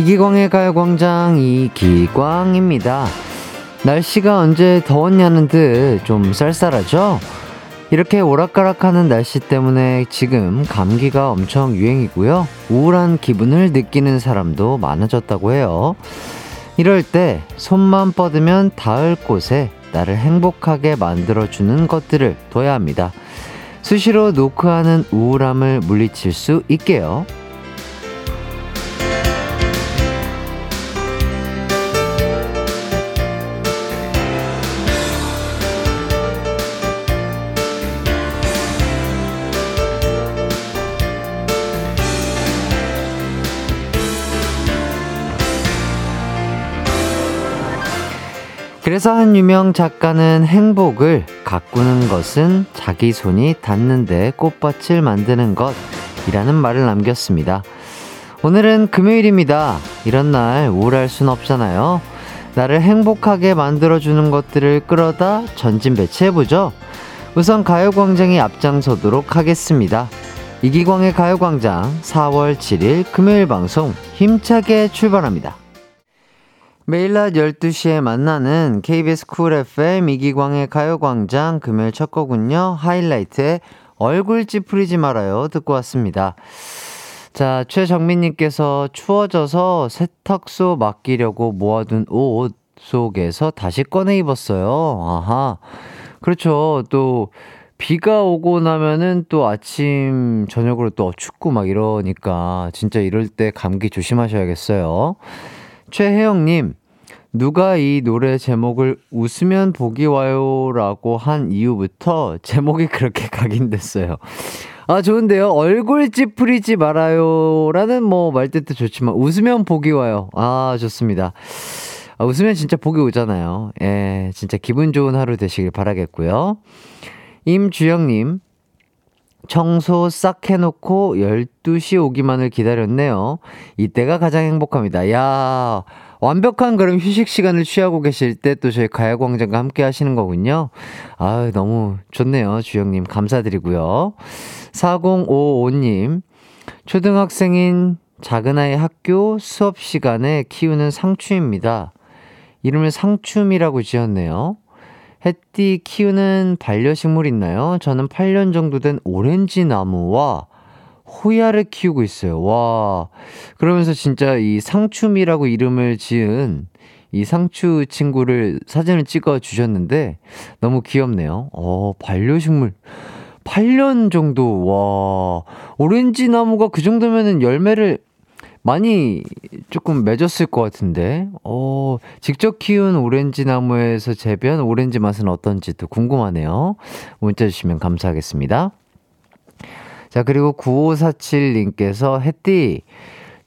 이기광의 가요광장 이기광입니다. 날씨가 언제 더웠냐는 듯 좀 쌀쌀하죠? 이렇게 오락가락하는 날씨 때문에 지금 감기가 엄청 유행이고요. 우울한 기분을 느끼는 사람도 많아졌다고 해요. 이럴 때 손만 뻗으면 닿을 곳에 나를 행복하게 만들어주는 것들을 둬야 합니다. 수시로 노크하는 우울함을 물리칠 수 있게요. 그래서 한 유명 작가는 행복을 가꾸는 것은 자기 손이 닿는데 꽃밭을 만드는 것이라는 말을 남겼습니다. 오늘은 금요일입니다. 이런 날 우울할 순 없잖아요. 나를 행복하게 만들어주는 것들을 끌어다 전진 배치해보죠. 우선 가요광장이 앞장서도록 하겠습니다. 이기광의 가요광장 4월 7일 금요일 방송 힘차게 출발합니다. 매일 낮 12시에 만나는 KBS Cool FM 이기광의 가요광장 금요일 첫 곡은요. 하이라이트의 얼굴 찌푸리지 말아요. 듣고 왔습니다. 자, 최정민님께서 추워져서 세탁소 맡기려고 모아둔 옷 속에서 다시 꺼내 입었어요. 아하. 그렇죠. 또, 비가 오고 나면은 또 아침, 저녁으로 또 춥고 막 이러니까 진짜 이럴 때 감기 조심하셔야겠어요. 최혜영님, 누가 이 노래 제목을 웃으면 복이 와요라고 한 이후부터 제목이 그렇게 각인됐어요. 아, 좋은데요? 얼굴 찌푸리지 말아요라는 뭐 말뜻도 좋지만 웃으면 복이 와요. 아, 좋습니다. 아, 웃으면 진짜 복이 오잖아요. 예, 진짜 기분 좋은 하루 되시길 바라겠고요. 임주영님, 청소 싹 해놓고 12시 오기만을 기다렸네요. 이때가 가장 행복합니다. 야 완벽한 그럼 휴식 시간을 취하고 계실 때 또 저희 가야광장과 함께 하시는 거군요. 아 너무 좋네요. 주영님, 감사드리고요. 4055님, 초등학생인 작은아이 학교 수업 시간에 키우는 상추입니다. 이름을 상춤이라고 지었네요. 햇띠 키우는 반려식물 있나요? 저는 8년 정도 된 오렌지 나무와 호야를 키우고 있어요. 와. 그러면서 진짜 이 상춤이라고 이름을 지은 이 상추 친구를 사진을 찍어 주셨는데 너무 귀엽네요. 어, 반려식물. 8년 정도, 와. 오렌지 나무가 그 정도면은 열매를 많이 조금 맺었을 것 같은데, 어, 직접 키운 오렌지 나무에서 재배한 오렌지 맛은 어떤지 또 궁금하네요. 문자 주시면 감사하겠습니다. 자, 그리고 9547님께서 햇띠,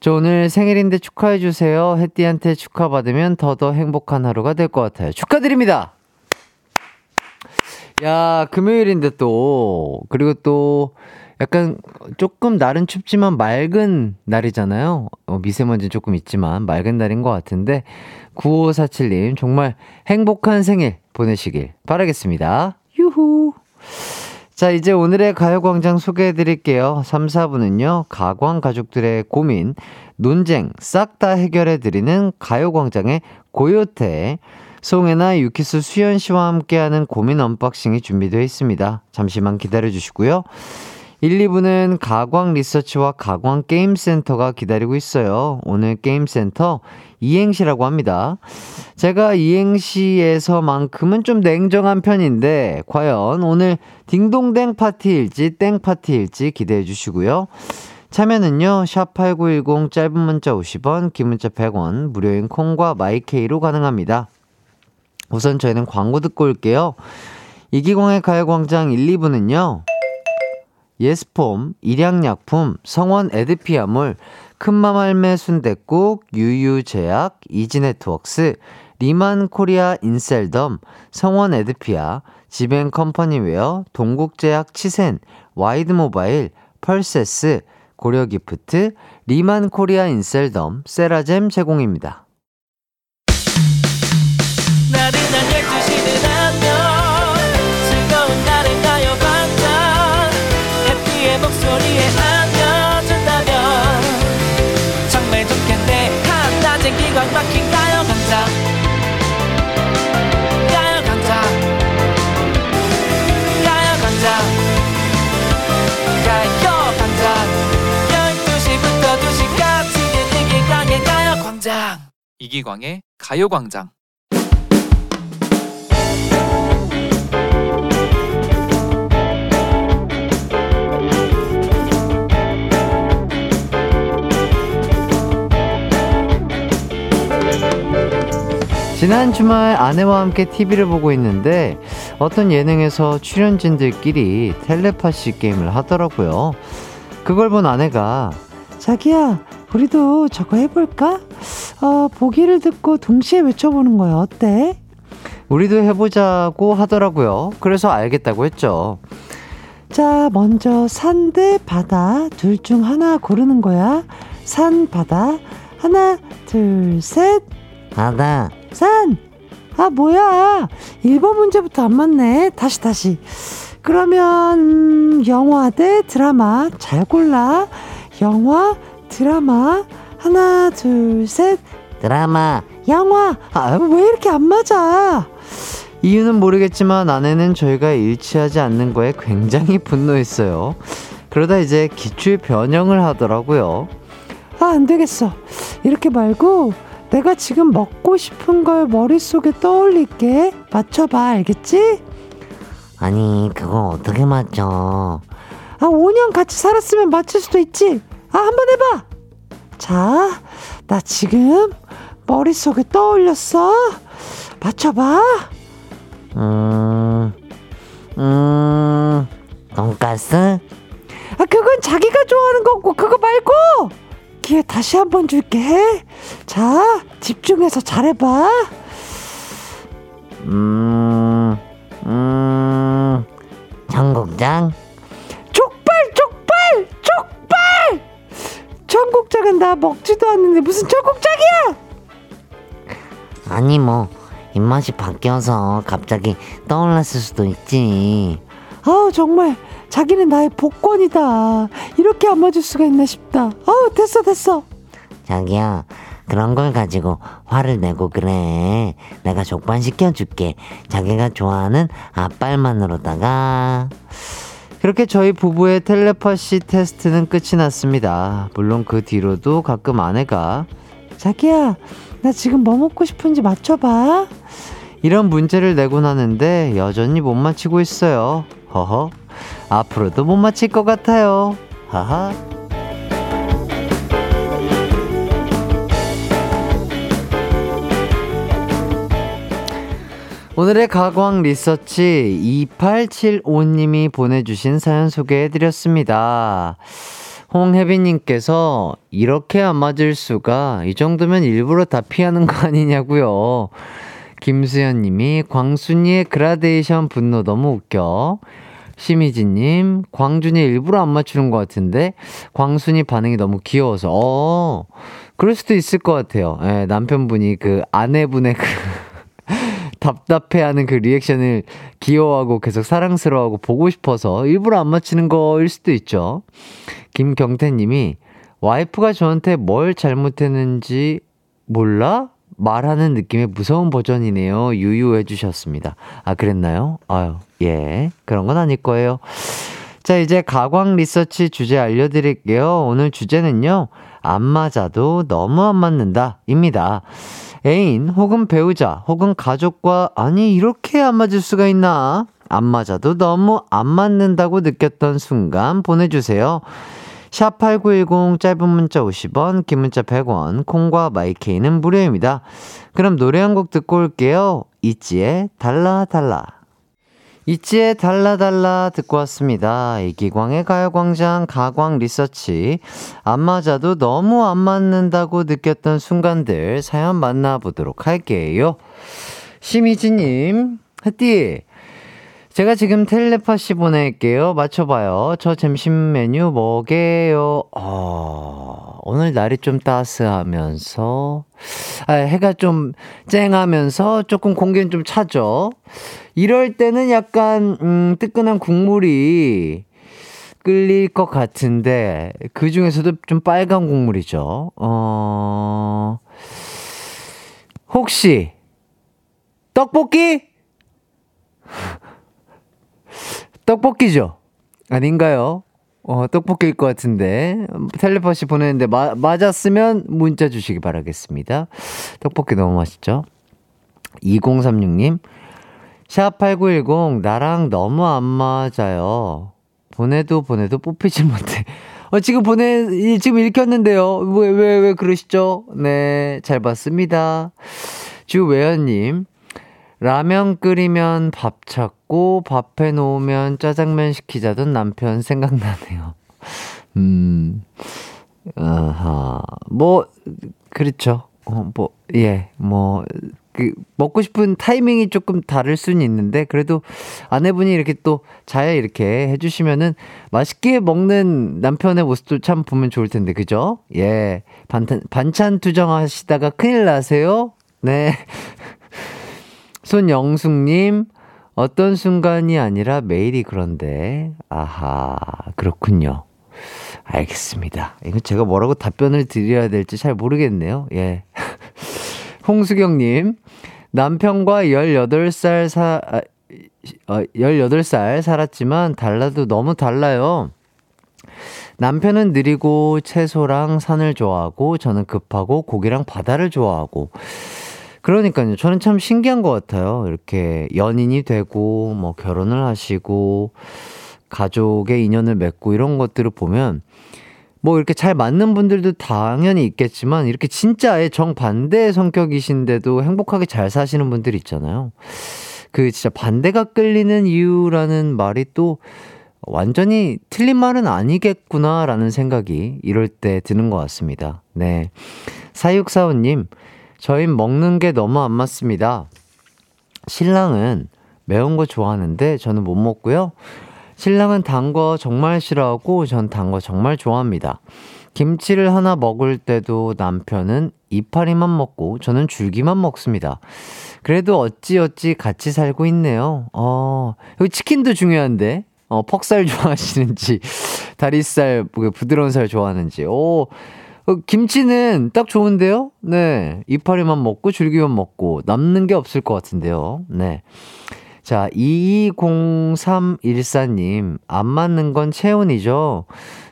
저 오늘 생일인데 축하해주세요. 햇띠한테 축하받으면 더더 행복한 하루가 될 것 같아요. 축하드립니다! 야, 금요일인데 또, 그리고 또, 약간 조금 날은 춥지만 맑은 날이잖아요. 어, 미세먼지 조금 있지만 맑은 날인 것 같은데, 9547님, 정말 행복한 생일 보내시길 바라겠습니다. 유후! 자, 이제 오늘의 가요광장 소개해 드릴게요. 3, 4부는요, 가광 가족들의 고민, 논쟁 싹 다 해결해 드리는 가요광장의 고요태, 송해나 유키스 수현 씨와 함께하는 고민 unboxing이 준비되어 있습니다. 잠시만 기다려 주시고요. 1, 2부는 가광 리서치와 가광 게임센터가 기다리고 있어요. 오늘 게임센터 이행시라고 합니다. 제가 이행시에서만큼은 좀 냉정한 편인데, 과연 오늘 딩동댕 파티일지 땡 파티일지 기대해 주시고요. 참여는요, 샵8910 짧은 문자 50원, 긴 문자 100원, 무료인 콩과 마이케이로 가능합니다. 우선 저희는 광고 듣고 올게요. 이기광의 가요광장 1, 2부는요, 예스폼, 일양약품, 성원 에드피아몰, 큰맘 할매 순댓국, 유유제약, 이지네트웍스, 리만 코리아 인셀덤, 성원 에드피아, 지벤 컴퍼니웨어, 동국제약 치센, 와이드 모바일, 펄세스, 고려 기프트, 리만 코리아 인셀덤, 세라젬 제공입니다. 막힌 가요강장 가요강장 가요강장 가요강장 12시부터 2시까지 이기광의 가요광장. 이기광의 가요광장. 지난 주말 아내와 함께 TV를 보고 있는데 어떤 예능에서 출연진들끼리 텔레파시 게임을 하더라고요. 그걸 본 아내가 자기야 우리도 저거 해볼까? 어, 보기를 듣고 동시에 외쳐보는 거야. 어때? 우리도 해보자고 하더라고요. 그래서 알겠다고 했죠. 자, 먼저 산 대 바다 둘 중 하나 고르는 거야. 산, 바다. 하나, 둘, 셋. 바다. 산! 아, 뭐야. 1번 문제부터 안 맞네. 다시, 다시. 그러면, 음, 영화 대 드라마. 잘 골라. 영화, 드라마. 하나, 둘, 셋. 드라마. 영화. 아, 왜 이렇게 안 맞아? 이유는 모르겠지만 아내는 저희가 일치하지 않는 거에 굉장히 분노했어요. 그러다 이제 기출 변형을 하더라고요. 아, 안 되겠어. 이렇게 말고 내가 지금 먹고 싶은 걸 머릿속에 떠올릴게. 맞춰봐, 알겠지? 아니, 그거 어떻게 맞춰? 아, 5년 같이 살았으면 맞출 수도 있지. 아, 한번 해봐. 자, 나 지금 머릿속에 떠올렸어. 맞춰봐. 음, 음, 돈가스? 아, 그건 자기가 좋아하는 거고, 그거 말고! 기회 다시 한 번 줄게. 자, 집중해서 잘해봐. 음, 음, 청국장? 족발, 족발, 족발! 청국장은 나 먹지도 않는데 무슨 청국장이야! 아니, 뭐, 입맛이 바뀌어서 갑자기 떠올랐을 수도 있지. 아 정말 자기는 나의 복권이다. 이렇게 안 맞을 수가 있나 싶다. 어 됐어 됐어. 자기야 그런 걸 가지고 화를 내고 그래. 내가 족발 시켜줄게. 자기가 좋아하는 앞발만으로다가. 그렇게 저희 부부의 텔레파시 테스트는 끝이 났습니다. 물론 그 뒤로도 가끔 아내가 자기야 나 지금 뭐 먹고 싶은지 맞춰봐. 이런 문제를 내곤 하는데 여전히 못 맞히고 있어요. 허허. 앞으로도 못 맞힐 것 같아요. 하하. 오늘의 가광 리서치 2875님이 보내주신 사연 소개해드렸습니다. 홍혜빈님께서 이렇게 안 맞을 수가 이 정도면 일부러 다 피하는 거 아니냐고요. 김수현님이 광순이의 그라데이션 분노 너무 웃겨. 심희진님, 광준이 일부러 안 맞추는 것 같은데, 광순이 반응이 너무 귀여워서, 어, 그럴 수도 있을 것 같아요. 예, 남편분이 그 아내분의 그, 답답해하는 그 리액션을 귀여워하고 계속 사랑스러워하고 보고 싶어서 일부러 안 맞히는 거일 수도 있죠. 김경태 님이 와이프가 저한테 뭘 잘못했는지 몰라? 말하는 느낌의 무서운 버전이네요. 유유해 주셨습니다. 아, 그랬나요? 아유, 예. 그런 건 아닐 거예요. 자, 이제 가광 리서치 주제 알려드릴게요. 오늘 주제는요, 안 맞아도 너무 안 맞는다. 입니다. 애인 혹은 배우자 혹은 가족과 아니 이렇게 안 맞을 수가 있나? 안 맞아도 너무 안 맞는다고 느꼈던 순간 보내주세요. 샵8910 짧은 문자 50원, 긴 문자 100원, 콩과 마이케이는 무료입니다. 그럼 노래 한 곡 듣고 올게요. 이지의 달라 달라. 이지의 달라달라 듣고 왔습니다. 이기광의 가요광장 가광 리서치. 안 맞아도 너무 안 맞는다고 느꼈던 순간들 사연 만나보도록 할게요. 심희지님, 햇띠. 제가 지금 텔레파시 보낼게요. 맞춰봐요. 저 점심 메뉴 뭐게요? 어, 오늘 날이 좀 따스하면서, 아, 해가 좀 쨍하면서 조금 공기는 좀 차죠? 이럴 때는 약간, 음, 뜨끈한 국물이 끌릴 것 같은데, 그 중에서도 좀 빨간 국물이죠. 어, 혹시, 떡볶이? 떡볶이죠? 아닌가요? 어, 떡볶이일 것 같은데. 텔레파시 보내는데 마, 맞았으면 문자 주시기 바라겠습니다. 떡볶이 너무 맛있죠? 2036님, 샵8910, 나랑 너무 안 맞아요. 보내도 보내도 뽑히질 못해. 어, 지금 보내, 지금 읽혔는데요. 왜, 왜, 왜 그러시죠? 네, 잘 봤습니다. 주외연님, 라면 끓이면 밥 찾고, 밥 해 놓으면 짜장면 시키자던 남편 생각나네요. 음, 아하, 뭐, 그렇죠. 어, 뭐, 예, 뭐, 그 먹고 싶은 타이밍이 조금 다를 수는 있는데 그래도 아내분이 이렇게 또 잘 이렇게 해주시면은 맛있게 먹는 남편의 모습도 참 보면 좋을 텐데 그죠? 예 반찬 반찬 투정하시다가 큰일 나세요. 네. 손영숙님 어떤 순간이 아니라 매일이 그런데 아하 그렇군요. 알겠습니다. 이거 제가 뭐라고 답변을 드려야 될지 잘 모르겠네요. 예. 홍수경님, 남편과 18살 사, 아, 어, 18살 살았지만 달라도 너무 달라요. 남편은 느리고 채소랑 산을 좋아하고 저는 급하고 고기랑 바다를 좋아하고 그러니까요. 저는 참 신기한 것 같아요. 이렇게 연인이 되고 뭐 결혼을 하시고 가족의 인연을 맺고 이런 것들을 보면 뭐 이렇게 잘 맞는 분들도 당연히 있겠지만 이렇게 진짜 아예 정반대의 성격이신데도 행복하게 잘 사시는 분들 있잖아요. 그 진짜 반대가 끌리는 이유라는 말이 또 완전히 틀린 말은 아니겠구나라는 생각이 이럴 때 드는 것 같습니다. 네. 사육사원님, 저희 먹는 게 너무 안 맞습니다. 신랑은 매운 거 좋아하는데 저는 못 먹고요. 신랑은 단 거 정말 싫어하고 전 단 거 정말 좋아합니다. 김치를 하나 먹을 때도 남편은 이파리만 먹고 저는 줄기만 먹습니다. 그래도 어찌어찌 같이 살고 있네요. 어, 여기 치킨도 중요한데, 어, 퍽살 좋아하시는지, 다리살, 뭐 부드러운 살 좋아하는지, 오, 어, 김치는 딱 좋은데요? 네. 이파리만 먹고 줄기만 먹고 남는 게 없을 것 같은데요. 네. 자, 220314님, 안 맞는 건 체온이죠?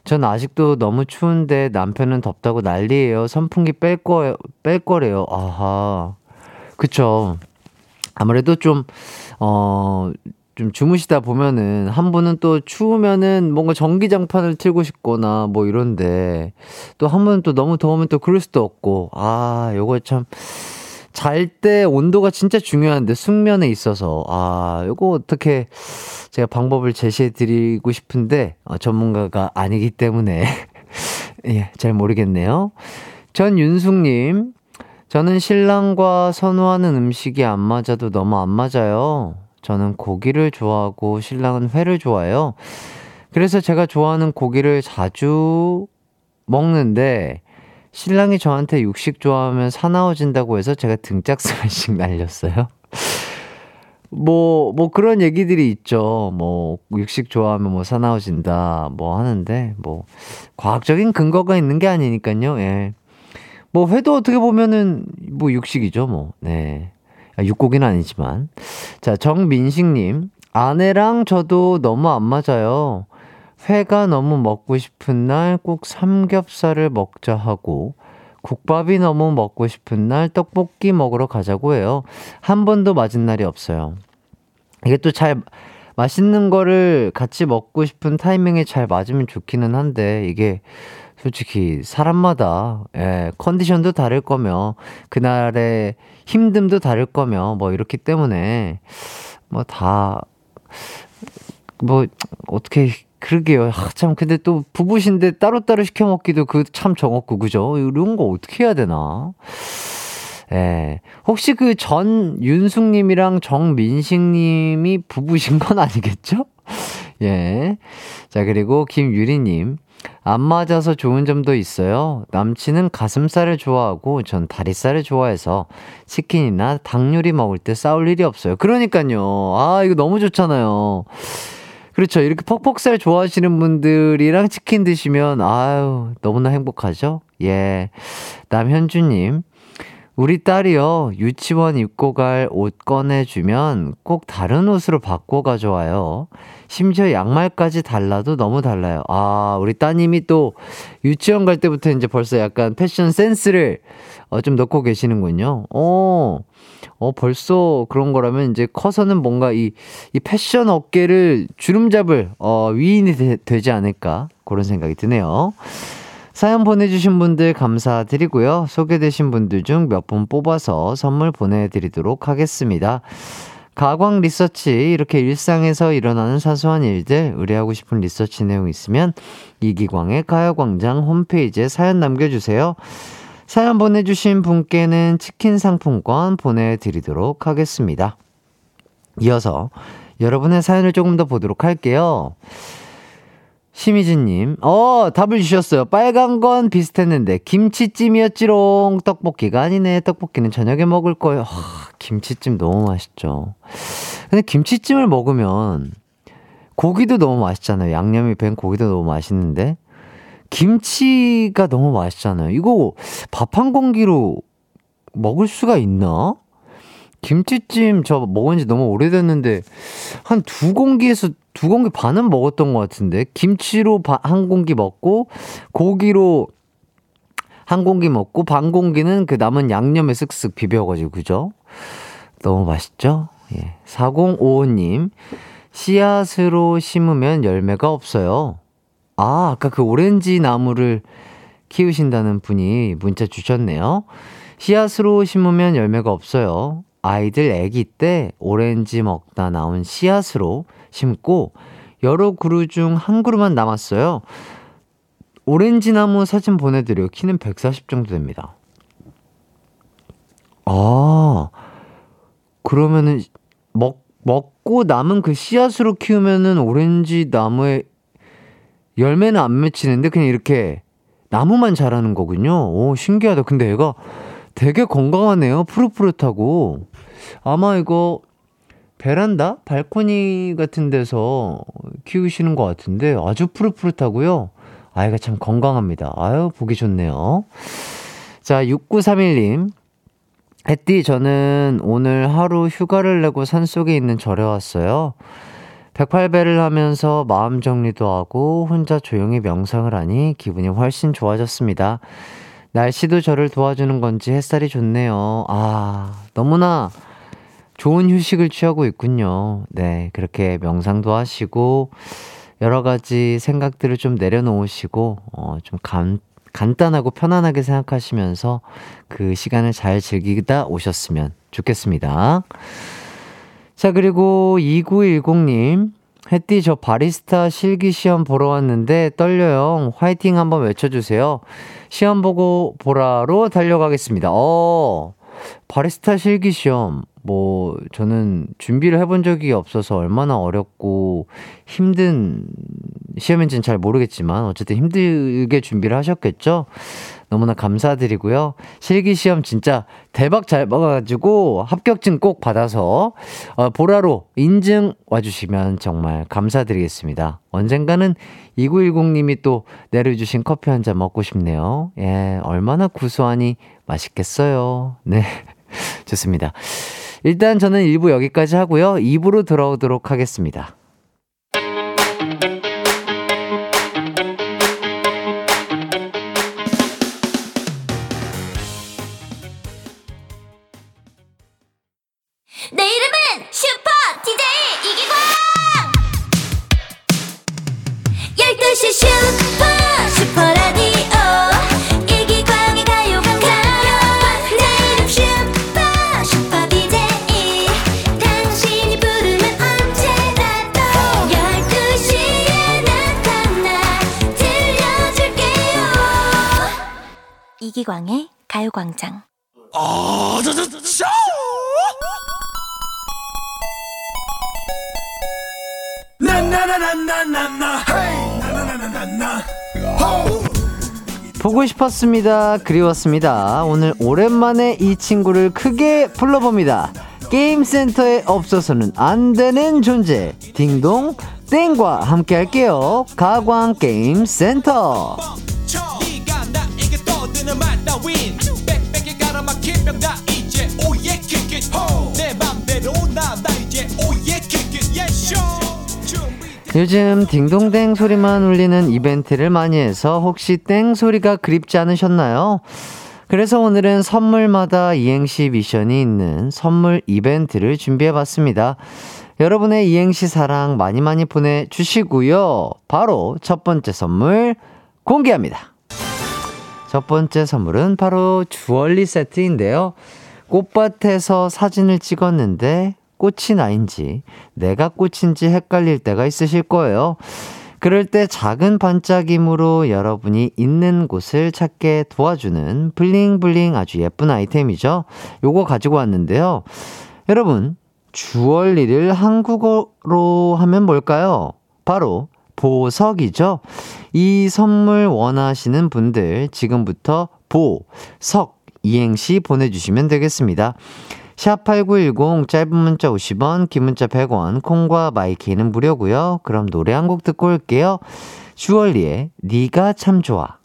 전 아직도 너무 추운데 남편은 덥다고 난리예요. 선풍기 뺄 거, 뺄 거래요. 아하. 그쵸. 아무래도 좀, 어, 좀 주무시다 보면은 한 분은 또 추우면은 뭔가 전기장판을 틀고 싶거나 뭐 이런데 또 한 분은 또 너무 더우면 또 그럴 수도 없고 아 요거 참 잘 때 온도가 진짜 중요한데 숙면에 있어서 아 요거 어떻게 제가 방법을 제시해 드리고 싶은데 어, 전문가가 아니기 때문에 예, 잘 모르겠네요. 전윤숙님 저는 신랑과 선호하는 음식이 안 맞아도 너무 안 맞아요. 저는 고기를 좋아하고 신랑은 회를 좋아해요. 그래서 제가 좋아하는 고기를 자주 먹는데 신랑이 저한테 육식 좋아하면 사나워진다고 해서 제가 등짝 스매싱 날렸어요. 뭐, 뭐 그런 얘기들이 있죠. 뭐, 육식 좋아하면 뭐 사나워진다, 뭐 하는데, 뭐, 과학적인 근거가 있는 게 아니니까요, 예. 뭐, 회도 어떻게 보면은, 뭐, 육식이죠, 뭐, 네. 아, 육고기는 아니지만. 자, 정민식님. 아내랑 저도 너무 안 맞아요. 회가 너무 먹고 싶은 날 꼭 삼겹살을 먹자 하고 국밥이 너무 먹고 싶은 날 떡볶이 먹으러 가자고 해요. 한 번도 맞은 날이 없어요. 이게 또 잘 맛있는 거를 같이 먹고 싶은 타이밍에 잘 맞으면 좋기는 한데 이게 솔직히 사람마다 예, 컨디션도 다를 거며 그날의 힘듦도 다를 거며 뭐 이렇기 때문에 뭐 다뭐 뭐 어떻게 그러게요. 아, 참, 근데 또 부부신데 따로따로 시켜 먹기도 그 참 정없고, 그죠? 이런 거 어떻게 해야 되나? 예. 혹시 그 전 윤숙 님이랑 정민식 님이 부부신 건 아니겠죠? 예. 자, 그리고 김유리 님. 안 맞아서 좋은 점도 있어요. 남친은 가슴살을 좋아하고 전 다리살을 좋아해서 치킨이나 닭 요리 먹을 때 싸울 일이 없어요. 그러니까요. 아, 이거 너무 좋잖아요. 그렇죠. 이렇게 퍽퍽살 좋아하시는 분들이랑 치킨 드시면, 아유, 너무나 행복하죠? 예. 남현주님, 우리 딸이요, 유치원 입고 갈 옷 꺼내주면 꼭 다른 옷으로 바꿔 가져와요. 심지어 양말까지 달라도 너무 달라요. 아, 우리 따님이 또 유치원 갈 때부터 이제 벌써 약간 패션 센스를 어, 좀 넣고 계시는군요. 어, 어, 벌써 그런 거라면 이제 커서는 뭔가 이, 이 패션 업계를 주름 잡을, 어, 위인이 되, 되지 않을까. 그런 생각이 드네요. 사연 보내주신 분들 감사드리고요. 소개되신 분들 중 몇 분 뽑아서 선물 보내드리도록 하겠습니다. 가광 리서치 이렇게 일상에서 일어나는 사소한 일들 의뢰하고 싶은 리서치 내용 있으면 이기광의 가요광장 홈페이지에 사연 남겨주세요. 사연 보내주신 분께는 치킨 상품권 보내드리도록 하겠습니다. 이어서 여러분의 사연을 조금 더 보도록 할게요. 심희진님, 어, 답을 주셨어요. 빨간 건 비슷했는데, 김치찜이었지롱. 떡볶이가 아니네. 떡볶이는 저녁에 먹을 거예요. 하, 김치찜 너무 맛있죠. 근데 김치찜을 먹으면, 고기도 너무 맛있잖아요. 양념이 밴 고기도 너무 맛있는데, 김치가 너무 맛있잖아요. 이거 밥 한 공기로 먹을 수가 있나? 김치찜 저 먹은 지 너무 오래됐는데 한 두 공기에서 두 공기 반은 먹었던 것 같은데 김치로 한 공기 먹고 고기로 한 공기 먹고 반 공기는 그 남은 양념에 쓱쓱 비벼가지고 그죠? 너무 맛있죠? 예. 4055님 씨앗으로 심으면 열매가 없어요. 아 아까 그 오렌지 나무를 키우신다는 분이 문자 주셨네요. 씨앗으로 심으면 열매가 없어요. 아이들 아기 때 오렌지 먹다 나온 씨앗으로 심고 여러 그루 중 한 그루만 남았어요. 오렌지 나무 사진 보내드려요. 키는 140 정도 됩니다. 아, 그러면은 먹, 먹고 남은 그 씨앗으로 키우면은 오렌지 나무에 열매는 안 맺히는데 그냥 이렇게 나무만 자라는 거군요. 오, 신기하다. 근데 얘가 되게 건강하네요. 푸릇푸릇하고. 아마 이거 베란다? 발코니 같은 데서 키우시는 것 같은데 아주 푸릇푸릇하고요. 아이가 참 건강합니다. 아유, 보기 좋네요. 자, 6931님. 햇띠, 저는 오늘 하루 휴가를 내고 산속에 있는 절에 왔어요. 108배를 하면서 마음 정리도 하고 혼자 조용히 명상을 하니 기분이 훨씬 좋아졌습니다. 날씨도 저를 도와주는 건지 햇살이 좋네요. 아, 너무나 좋은 휴식을 취하고 있군요. 네, 그렇게 명상도 하시고, 여러 가지 생각들을 좀 내려놓으시고, 어, 좀 간, 간단하고 편안하게 생각하시면서 그 시간을 잘 즐기다 오셨으면 좋겠습니다. 자, 그리고 2910님. 햇띠 저 바리스타 실기 시험 보러 왔는데 떨려요. 화이팅 한번 외쳐주세요. 시험 보고 보라로 달려가겠습니다. 어, 바리스타 실기 시험. 뭐, 저는 준비를 해본 적이 없어서 얼마나 어렵고 힘든 시험인지는 잘 모르겠지만, 어쨌든 힘들게 준비를 하셨겠죠? 너무나 감사드리고요. 실기 시험 진짜 대박 잘 먹어가지고 합격증 꼭 받아서, 어, 보라로 인증 와주시면 정말 감사드리겠습니다. 언젠가는 2910님이 또 내려주신 커피 한 잔 먹고 싶네요. 예, 얼마나 구수하니 맛있겠어요. 네. 좋습니다. 일단 저는 1부 여기까지 하고요. 2부로 돌아오도록 하겠습니다. 이기광의 가요광장 보고 싶었습니다. 그리웠습니다. 오늘 오랜만에 이 친구를 크게 불러봅니다. 게임센터에 없어서는 안 되는 존재. 딩동 땡과 함께 할게요. 가광 게임센터. 기가 막힌 병다 이제 oh yeah kick it 내 맘대로 나나 이제 oh yeah kick it 예쇼 요즘 딩동댕 소리만 울리는 이벤트를 많이 해서 혹시 땡 소리가 그립지 않으셨나요? 그래서 오늘은 선물마다 이행시 미션이 있는 선물 이벤트를 준비해 봤습니다. 여러분의 이행시 사랑 많이 많이 보내주시고요. 바로 첫 번째 선물 공개합니다. 첫 번째 선물은 바로 주얼리 세트인데요. 꽃밭에서 사진을 찍었는데 꽃이 나인지 내가 꽃인지 헷갈릴 때가 있으실 거예요. 그럴 때 작은 반짝임으로 여러분이 있는 곳을 찾게 도와주는 블링블링 아주 예쁜 아이템이죠. 요거 가지고 왔는데요. 여러분, 주얼리를 한국어로 하면 뭘까요? 바로 보석이죠. 이 선물 원하시는 분들 지금부터 보, 석, 이행시 보내주시면 되겠습니다. 샵8910 짧은 문자 50원, 긴 문자 100원, 콩과 마이케이는 무료고요. 그럼 노래 한 곡 듣고 올게요. 주얼리의 네가 참 좋아.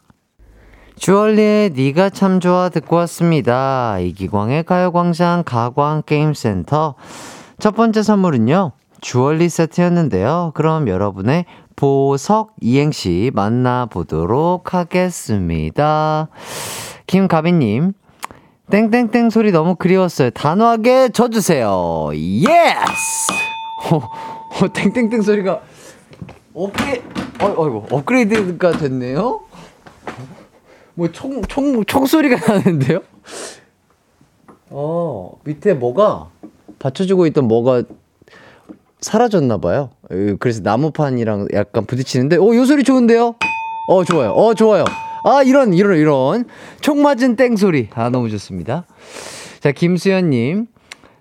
주얼리의 네가 참 좋아 듣고 왔습니다. 이기광의 가요광장 가광게임센터. 첫 번째 선물은요. 주얼리 세트였는데요. 그럼 여러분의 보석 이행시 만나보도록 하겠습니다. 김가빈님, 땡땡땡 소리 너무 그리웠어요. 단호하게 져주세요. Yes! 어, 어, 땡땡땡 소리가 업그레, 어, 어이구, 업그레이드가 됐네요? 뭐 총, 총, 총소리가 나는데요? 어, 밑에 뭐가, 받쳐주고 있던 뭐가 사라졌나 봐요. 그래서 나무판이랑 약간 부딪히는데, 어, 요 소리 좋은데요? 어, 좋아요. 어, 좋아요. 아, 이런, 이런, 이런. 총 맞은 땡 소리. 아, 너무 좋습니다. 자, 김수현님.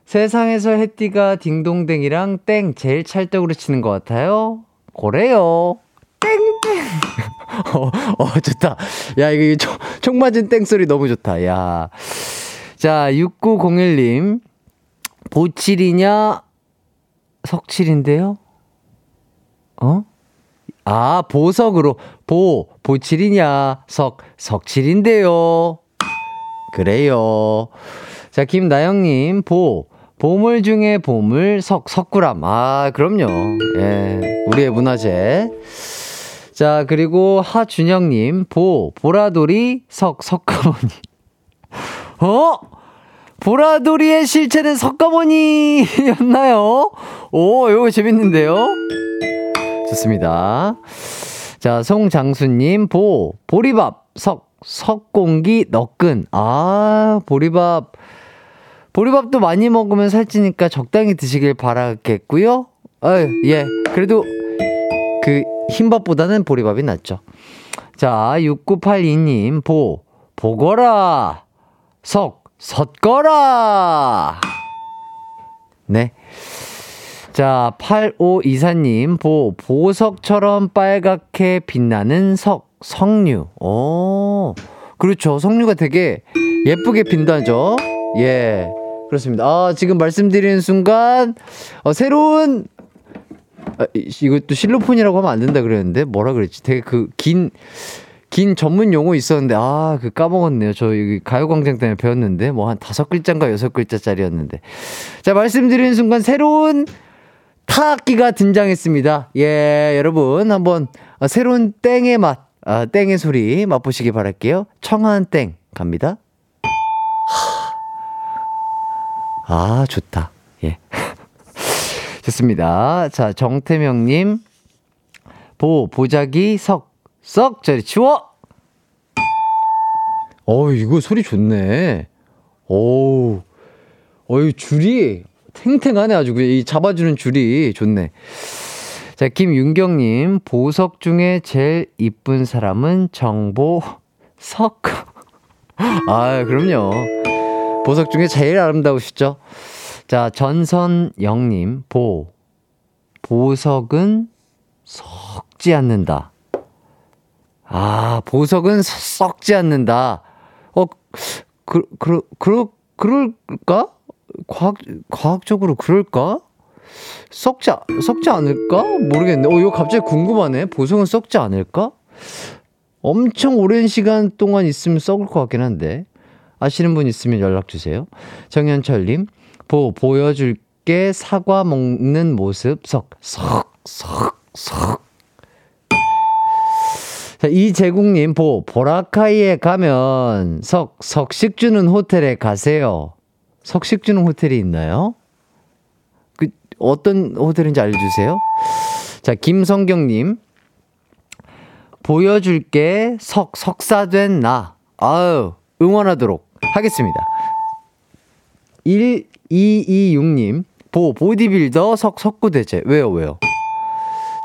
세상에서 해띠가 딩동댕이랑 땡 제일 찰떡으로 치는 것 같아요. 고래요. 땡땡. 어, 어, 좋다. 야, 이거 총, 총 맞은 땡 소리 너무 좋다. 야. 자, 6901님. 보칠이냐? 석칠인데요? 어? 아, 보석으로. 보, 보칠이냐? 석, 석칠인데요. 그래요. 자, 김나영님, 보, 보물 중에 보물, 석, 석구람. 아, 그럼요. 예, 우리의 문화재. 자, 그리고 하준영님, 보, 보라돌이, 석, 석가모니. 어? 보라돌이의 실체는 석가모니였나요? 오, 이거 재밌는데요? 좋습니다. 자, 송장수님, 보, 보리밥, 석, 석공기, 너끈. 아, 보리밥. 보리밥도 많이 먹으면 살찌니까 적당히 드시길 바라겠고요. 아유, 예. 그래도 그 흰밥보다는 보리밥이 낫죠. 자, 6982님, 보, 보거라. 석, 섰거라. 네. 자, 8524님, 보, 보석처럼 빨갛게 빛나는 석, 석류. 오, 그렇죠. 석류가 되게 예쁘게 빛나죠? 예. 그렇습니다. 아, 지금 말씀드리는 순간, 어, 새로운, 아, 이것도 실로폰이라고 하면 안 된다 그랬는데, 뭐라 그랬지? 되게 그, 긴, 긴 전문 용어 있었는데, 아, 그 까먹었네요. 저 여기 가요광장 때문에 배웠는데, 뭐 한 다섯 글자인가 여섯 글자짜리였는데. 자, 말씀드리는 순간 새로운 타악기가 등장했습니다. 예, 여러분, 한번 어, 새로운 땡의 맛, 아, 땡의 소리 맛보시기 바랄게요. 청한 땡 갑니다. 아, 좋다. 예. 좋습니다. 자, 정태명님. 보, 보자기, 석, 썩, 저리 치워! 어 이거 소리 좋네. 오, 어이 줄이 탱탱하네 아주. 이 잡아주는 줄이 좋네. 자, 김윤경님, 보석 중에 제일 이쁜 사람은 정보, 석. 아, 그럼요. 보석 중에 제일 아름다우시죠? 자, 전선영님, 보. 보석은 썩지 않는다. 아, 보석은 썩지 않는다. 어, 그, 그, 그, 그럴까? 과학, 과학적으로 그럴까? 썩지, 썩지 않을까? 모르겠네. 어, 이거 갑자기 궁금하네. 보석은 썩지 않을까? 엄청 오랜 시간 동안 있으면 썩을 것 같긴 한데. 아시는 분 있으면 연락 주세요. 정현철님, 보, 보여줄게 사과 먹는 모습, 석, 석, 석, 석. 자, 이재국님, 보, 보라카이에 가면 석, 석식 주는 호텔에 가세요. 석식 주는 호텔이 있나요? 그, 어떤 호텔인지 알려주세요. 자, 김성경님, 보여줄게 석, 석사된 나. 아유, 응원하도록 하겠습니다. 1226님, 보, 보디빌더 석, 석구대제. 왜요, 왜요?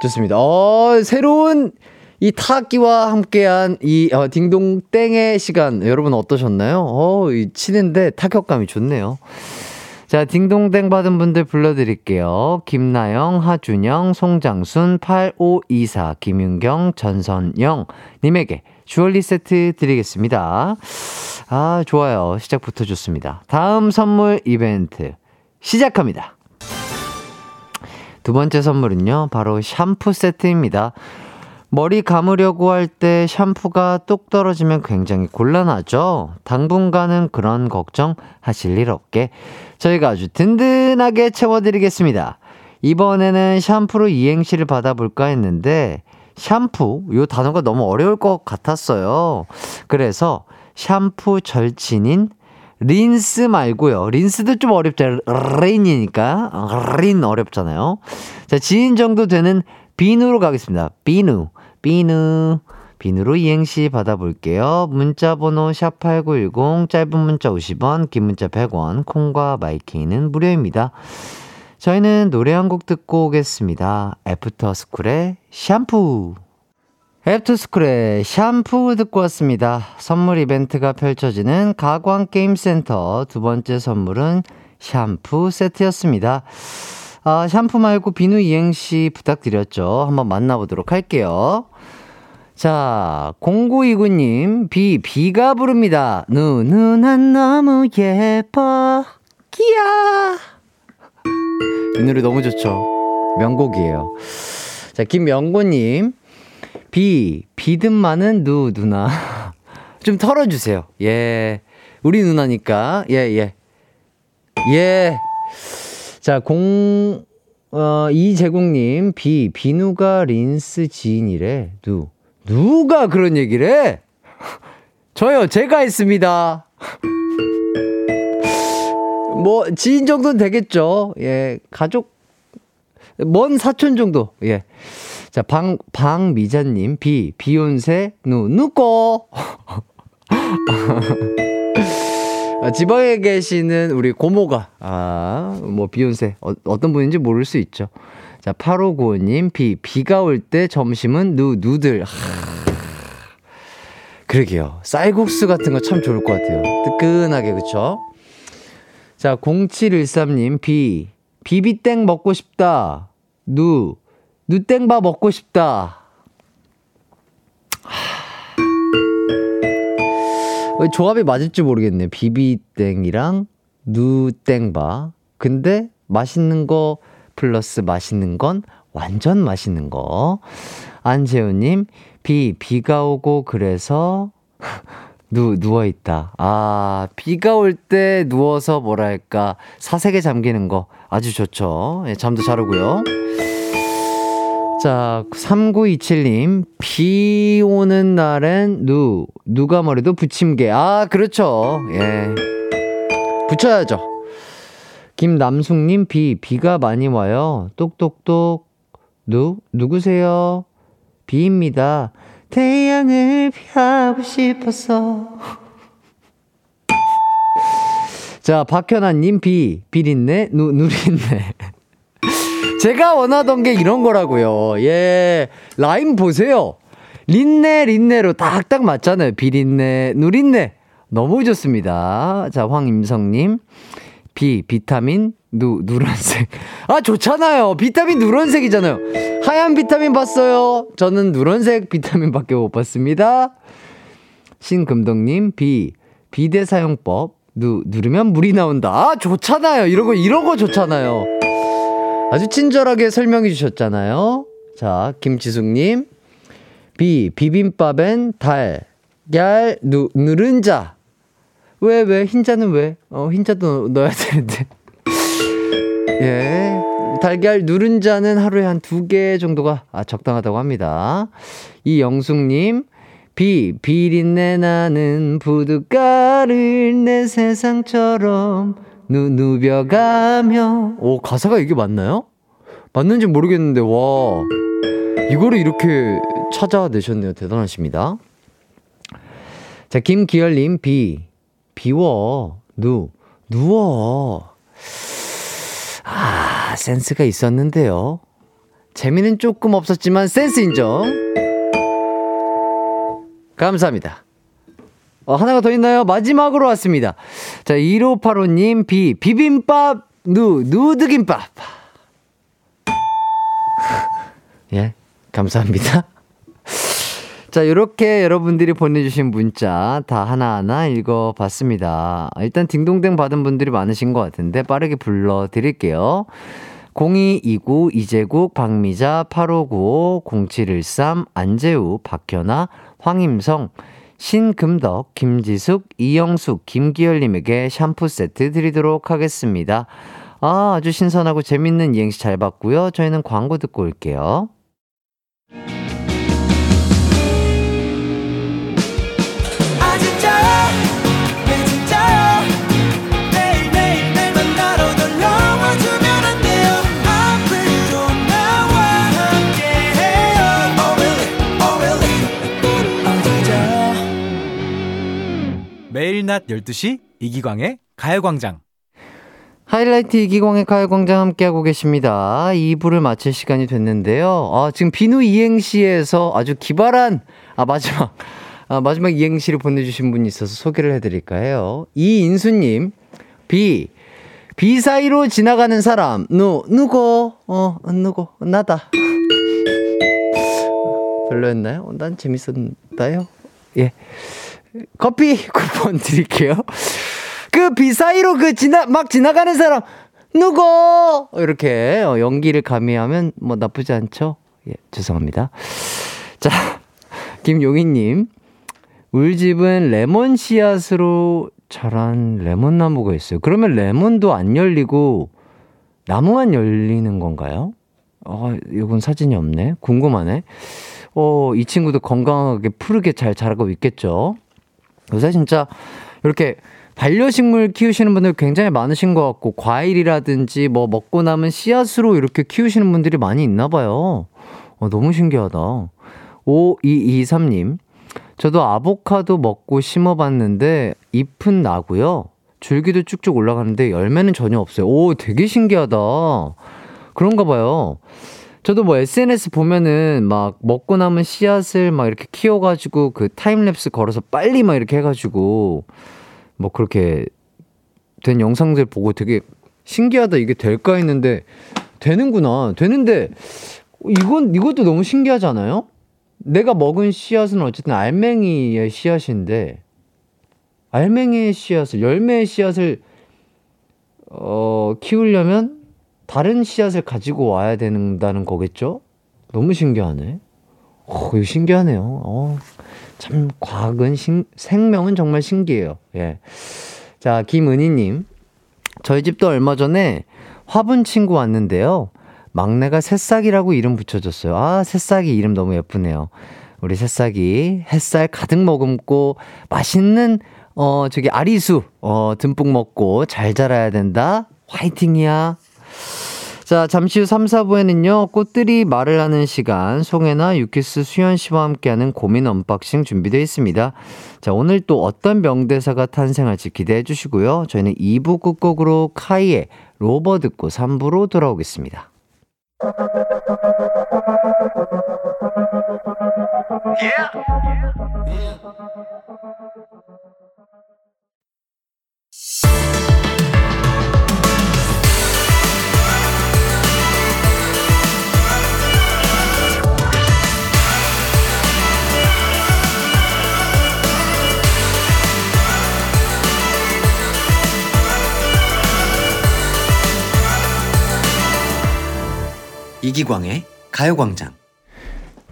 좋습니다. 어, 새로운 이 타악기와 함께한 이 어, 딩동땡의 시간 여러분 어떠셨나요? 어, 이 치는데 타격감이 좋네요. 자, 딩동댕 받은 분들 불러드릴게요. 김나영, 하준영, 송장순, 8524, 김윤경, 전선영, 님에게 주얼리 세트 드리겠습니다. 아, 좋아요. 시작부터 좋습니다. 다음 선물 이벤트 시작합니다. 두 번째 선물은요, 바로 샴푸 세트입니다. 머리 감으려고 할 때 샴푸가 뚝 떨어지면 굉장히 곤란하죠? 당분간은 그런 걱정 하실 일 없게 저희가 아주 든든하게 채워드리겠습니다. 이번에는 샴푸로 이행시를 받아볼까 했는데, 샴푸, 요 단어가 너무 어려울 것 같았어요. 그래서 샴푸 절친인 린스 말고요. 린스도 좀 어렵죠. 린이니까. 린 어렵잖아요. 자, 지인 정도 되는 비누로 가겠습니다. 비누, 비누. 비누로 이행시 받아볼게요. 문자번호 샵8910, 짧은 문자 50원, 긴 문자 100원, 콩과 마이케이는 무료입니다. 저희는 노래 한 곡 듣고 오겠습니다. 애프터스쿨의 샴푸. 애프터스쿨의 샴푸 듣고 왔습니다. 선물 이벤트가 펼쳐지는 가광게임센터 두 번째 선물은 샴푸 세트였습니다. 아, 샴푸 말고 비누 이행시 부탁드렸죠. 한번 만나보도록 할게요. 자, 0929님, 비, 비가 부릅니다. 눈은 너무 예뻐, 끼야. 이 노래 너무 좋죠. 명곡이에요. 자, 김명곤님, 비, 비듬 많은 누, 누나. 좀 털어주세요. 예. 우리 누나니까. 예, 예. 예. 자, 공, 어, 이재국님, 비, 비누가 린스 지인이래. 누. 누가 그런 얘기를 해? 저요, 제가 했습니다. 뭐, 지인 정도는 되겠죠. 예, 가족, 먼 사촌 정도. 예. 자, 방, 방미자님, 비, 비욘세, 누, 누꼬. 아, 지방에 계시는 우리 고모가, 아, 뭐, 비욘세, 어, 어떤 분인지 모를 수 있죠. 자, 8595님, 비, 비가 올 때 점심은 누, 누들. 하, 그러게요. 쌀국수 같은 거 참 좋을 것 같아요. 뜨끈하게, 그쵸? 자, 0713님, 비, 비비땡 먹고 싶다. 누, 누땡밥 먹고 싶다. 하... 조합이 맞을지 모르겠네. 비비땡이랑 누땡바. 근데 맛있는 거 플러스 맛있는 건 완전 맛있는 거. 안재우님, 비, 비가 오고 그래서 누, 누워있다. 아, 비가 올 때 누워서 뭐랄까, 사색에 잠기는 거 아주 좋죠. 예, 잠도 잘 오고요. 자, 3927님, 비 오는 날엔 누, 누가 머리도 붙임개. 아, 그렇죠. 예. 붙여야죠. 김남숙님, 비, 비가 많이 와요. 똑똑똑. 누, 누구세요? 비입니다. 태양을 피하고 싶어서. 자, 박현아님, 비, 비린내, 누, 누린내. 제가 원하던 게 이런 거라고요. 예. 라임 보세요. 린내, 린내로 딱딱 맞잖아요. 비린내, 누린내. 너무 좋습니다. 자, 황임성님. 비, 비타민, 누, 누런색. 아, 좋잖아요. 비타민 누런색이잖아요. 하얀 비타민 봤어요. 저는 누런색 비타민밖에 못 봤습니다. 신금덕님, 비, 비대 사용법. 누, 누르면 물이 나온다. 아, 좋잖아요. 이런 거, 이런 거 좋잖아요. 아주 친절하게 설명해 주셨잖아요. 자, 김지숙님. 비, 비빔밥엔 달, 얄, 누, 누른자. 왜, 왜? 흰자는 왜? 어, 흰자도 넣어야 되는데. 예. 달걀 누른자는 하루에 한 두 개 정도가 아, 적당하다고 합니다. 이영숙님, 비, 비린내 나는 부둣가를 내 세상처럼 누, 누벼가며. 오, 가사가 이게 맞나요? 맞는지 모르겠는데, 와. 이거를 이렇게 찾아내셨네요. 대단하십니다. 자, 김기열님, 비. 비워. 누. 누워. 아, 센스가 있었는데요. 재미는 조금 없었지만 센스 인정. 감사합니다. 어, 하나가 더 있나요? 마지막으로 왔습니다. 자, 1585님, 비, 비빔밥, 누, 누드김밥. 예, 감사합니다. 자, 이렇게 여러분들이 보내주신 문자 다 하나하나 읽어봤습니다. 일단 딩동댕 받은 분들이 많으신 것 같은데 빠르게 불러드릴게요. 0229, 이재국, 박미자, 8595, 0713, 안재우, 박현아, 황임성, 신금덕, 김지숙, 이영숙, 김기열님에게 샴푸 세트 드리도록 하겠습니다. 아, 아주 신선하고 재밌는 이행시 잘 봤고요. 저희는 광고 듣고 올게요. 낮 12시 이기광의 가요광장. 하이라이트 이기광의 가요광장 함께하고 계십니다. 2부를 마칠 시간이 됐는데요. 아, 지금 비누 이행시에서 아주 기발한, 아, 마지막, 아, 마지막 이행시를 보내주신 분이 있어서 소개를 해드릴까 해요. 이인수님, 비, 비 사이로 지나가는 사람, 누, 누구, 어, 누구, 나다. 별로였나요? 어, 난 재밌었나요? 예. 커피 쿠폰 드릴게요. 그 비 사이로 그 지나 막 지나가는 사람 누구 이렇게 어, 연기를 가미하면 뭐 나쁘지 않죠? 예, 죄송합니다. 자, 김용희님 우리 집은 레몬 씨앗으로 자란 레몬 나무가 있어요. 그러면 레몬도 안 열리고 나무만 열리는 건가요? 어, 이건 사진이 없네. 궁금하네. 어, 이 친구도 건강하게 푸르게 잘 자라고 있겠죠? 요새 진짜 이렇게 반려식물 키우시는 분들 굉장히 많으신 것 같고, 과일이라든지 뭐 먹고 남은 씨앗으로 이렇게 키우시는 분들이 많이 있나 봐요. 어, 너무 신기하다. 5223님, 저도 아보카도 먹고 심어봤는데 잎은 나고요. 줄기도 쭉쭉 올라가는데 열매는 전혀 없어요. 오, 되게 신기하다. 그런가 봐요. 저도 뭐 SNS 보면은 막 먹고 남은 씨앗을 막 이렇게 키워가지고 그 타임랩스 걸어서 빨리 막 이렇게 해가지고 뭐 그렇게 된 영상들 보고 되게 신기하다 이게 될까 했는데 되는구나. 되는데 이건 이것도 너무 신기하잖아요. 내가 먹은 씨앗은 어쨌든 알맹이의 씨앗인데 알맹이의 씨앗을 열매의 씨앗을 어 키우려면 다른 씨앗을 가지고 와야 된다는 거겠죠? 너무 신기하네. 어, 이거 신기하네요. 어, 참, 과학은, 신, 생명은 정말 신기해요. 예. 자, 김은희님. 저희 집도 얼마 전에 화분 친구 왔는데요. 막내가 새싹이라고 이름 붙여줬어요. 아, 새싹이 이름 너무 예쁘네요. 우리 새싹이 햇살 가득 머금고 맛있는, 어, 저기 아리수, 어, 듬뿍 먹고 잘 자라야 된다. 화이팅이야. 자, 잠시 후 3, 4부에는요, 꽃들이 말을 하는 시간, 송해나, 유키스, 수현 씨와 함께하는 고민 언박싱 준비되어 있습니다. 자, 오늘 또 어떤 명대사가 탄생할지 기대해 주시고요. 저희는 2부 끝곡으로 카이의 Rover 듣고 3부로 돌아오겠습니다. 이기광의 가요광장.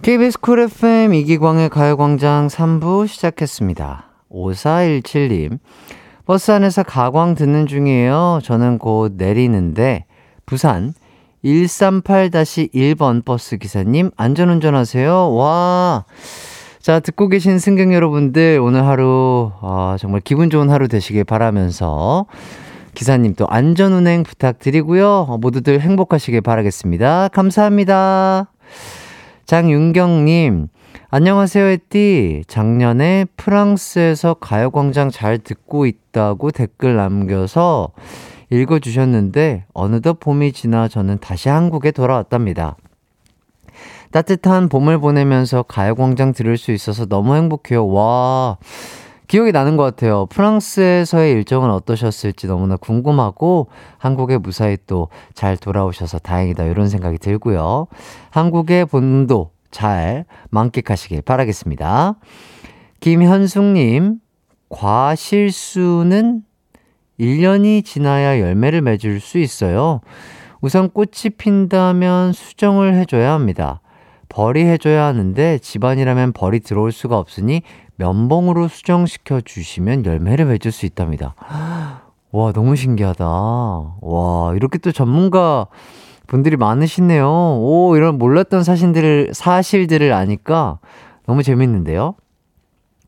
KBS Cool FM 이기광의 가요광장 3부 시작했습니다. 5417님. 버스 안에서 가광 듣는 중이에요. 저는 곧 내리는데, 부산 138-1번 버스 기사님, 안전운전 하세요. 와. 자, 듣고 계신 승객 여러분들, 오늘 하루, 어, 정말 기분 좋은 하루 되시길 바라면서, 기사님 또 안전운행 부탁드리고요. 어, 모두들 행복하시길 바라겠습니다. 감사합니다. 장윤경님, 안녕하세요, 혜띠. 작년에 프랑스에서 가요광장 잘 듣고 있다고 댓글 남겨서 읽어주셨는데, 어느덧 봄이 지나 저는 다시 한국에 돌아왔답니다. 따뜻한 봄을 보내면서 가요광장 들을 수 있어서 너무 행복해요. 와. 기억이 나는 것 같아요. 프랑스에서의 일정은 어떠셨을지 너무나 궁금하고 한국에 무사히 또 잘 돌아오셔서 다행이다 이런 생각이 들고요. 한국의 본도 잘 만끽하시길 바라겠습니다. 김현숙님, 과실수는 1년이 지나야 열매를 맺을 수 있어요. 우선 꽃이 핀다면 수정을 해줘야 합니다. 벌이 해줘야 하는데 집안이라면 벌이 들어올 수가 없으니 면봉으로 수정시켜 주시면 열매를 맺을 수 있답니다. 와, 너무 신기하다. 와, 이렇게 또 전문가 분들이 많으시네요. 오, 이런 몰랐던 사실들을, 사실들을 아니까 너무 재밌는데요.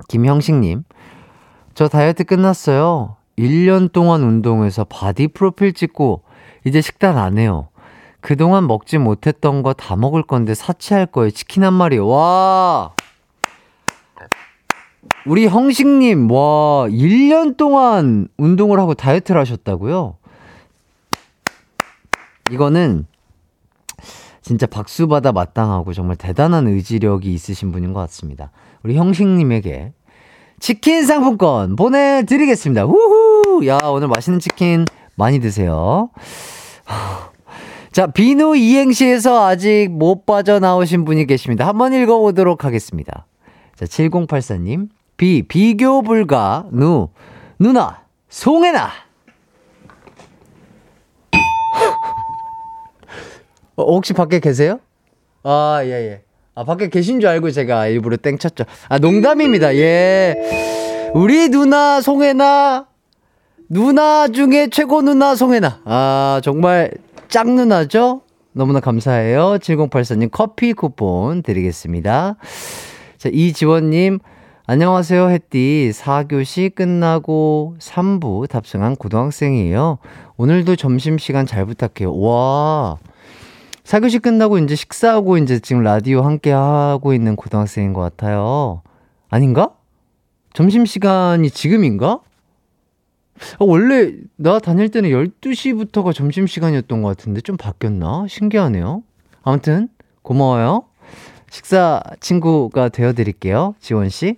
김형식님, 저 다이어트 끝났어요. 1년 동안 운동해서 바디 프로필 찍고 이제 식단 안 해요. 그동안 먹지 못했던 거 다 먹을 건데 사치할 거예요. 치킨 한 마리. 와! 우리 형식님, 와, 1년 동안 운동을 하고 다이어트를 하셨다고요? 이거는 진짜 박수받아 마땅하고 정말 대단한 의지력이 있으신 분인 것 같습니다. 우리 형식님에게 치킨 상품권 보내드리겠습니다. 우후! 야, 오늘 맛있는 치킨 많이 드세요. 자, 비누 이행시에서 아직 못 빠져나오신 분이 계십니다. 한번 읽어보도록 하겠습니다. 자, 7084님. 비, 비교 불가, 누, 누나, 송해나. 어, 혹시 밖에 계세요? 아, 예, 예. 아, 밖에 계신 줄 알고 제가 일부러 땡 쳤죠. 아, 농담입니다. 예. 우리 누나 송혜나, 누나 중에 최고 누나 송혜나. 아, 정말 짱 누나죠? 너무나 감사해요. 7084님 커피 쿠폰 드리겠습니다. 자, 이지원님, 안녕하세요, 햇띠. 4교시 끝나고 3부 탑승한 고등학생이에요. 오늘도 점심시간 잘 부탁해요. 와. 4교시 끝나고 이제 식사하고 이제 지금 라디오 함께 하고 있는 고등학생인 것 같아요. 아닌가? 점심시간이 지금인가? 아, 원래 나 다닐 때는 12시부터가 점심시간이었던 것 같은데 좀 바뀌었나? 신기하네요. 아무튼 고마워요. 식사 친구가 되어드릴게요. 지원씨.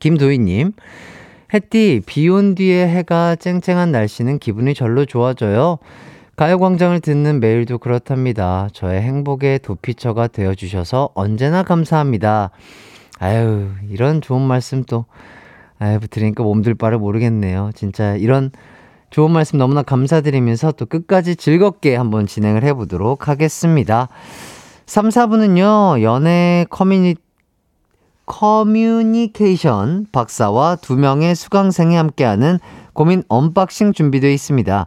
김도희님. 햇띠, 비 온 뒤에 해가 쨍쨍한 날씨는 기분이 절로 좋아져요. 가요광장을 듣는 매일도 그렇답니다. 저의 행복의 도피처가 되어주셔서 언제나 감사합니다. 아유, 이런 좋은 말씀 또, 아유, 들으니까 몸둘 바를 모르겠네요. 진짜 이런 좋은 말씀 너무나 감사드리면서 또 끝까지 즐겁게 한번 진행을 해보도록 하겠습니다. 3, 4부는요, 연애 커뮤니, 커뮤니케이션 박사와 두 명의 수강생이 함께하는 고민 언박싱 준비되어 있습니다.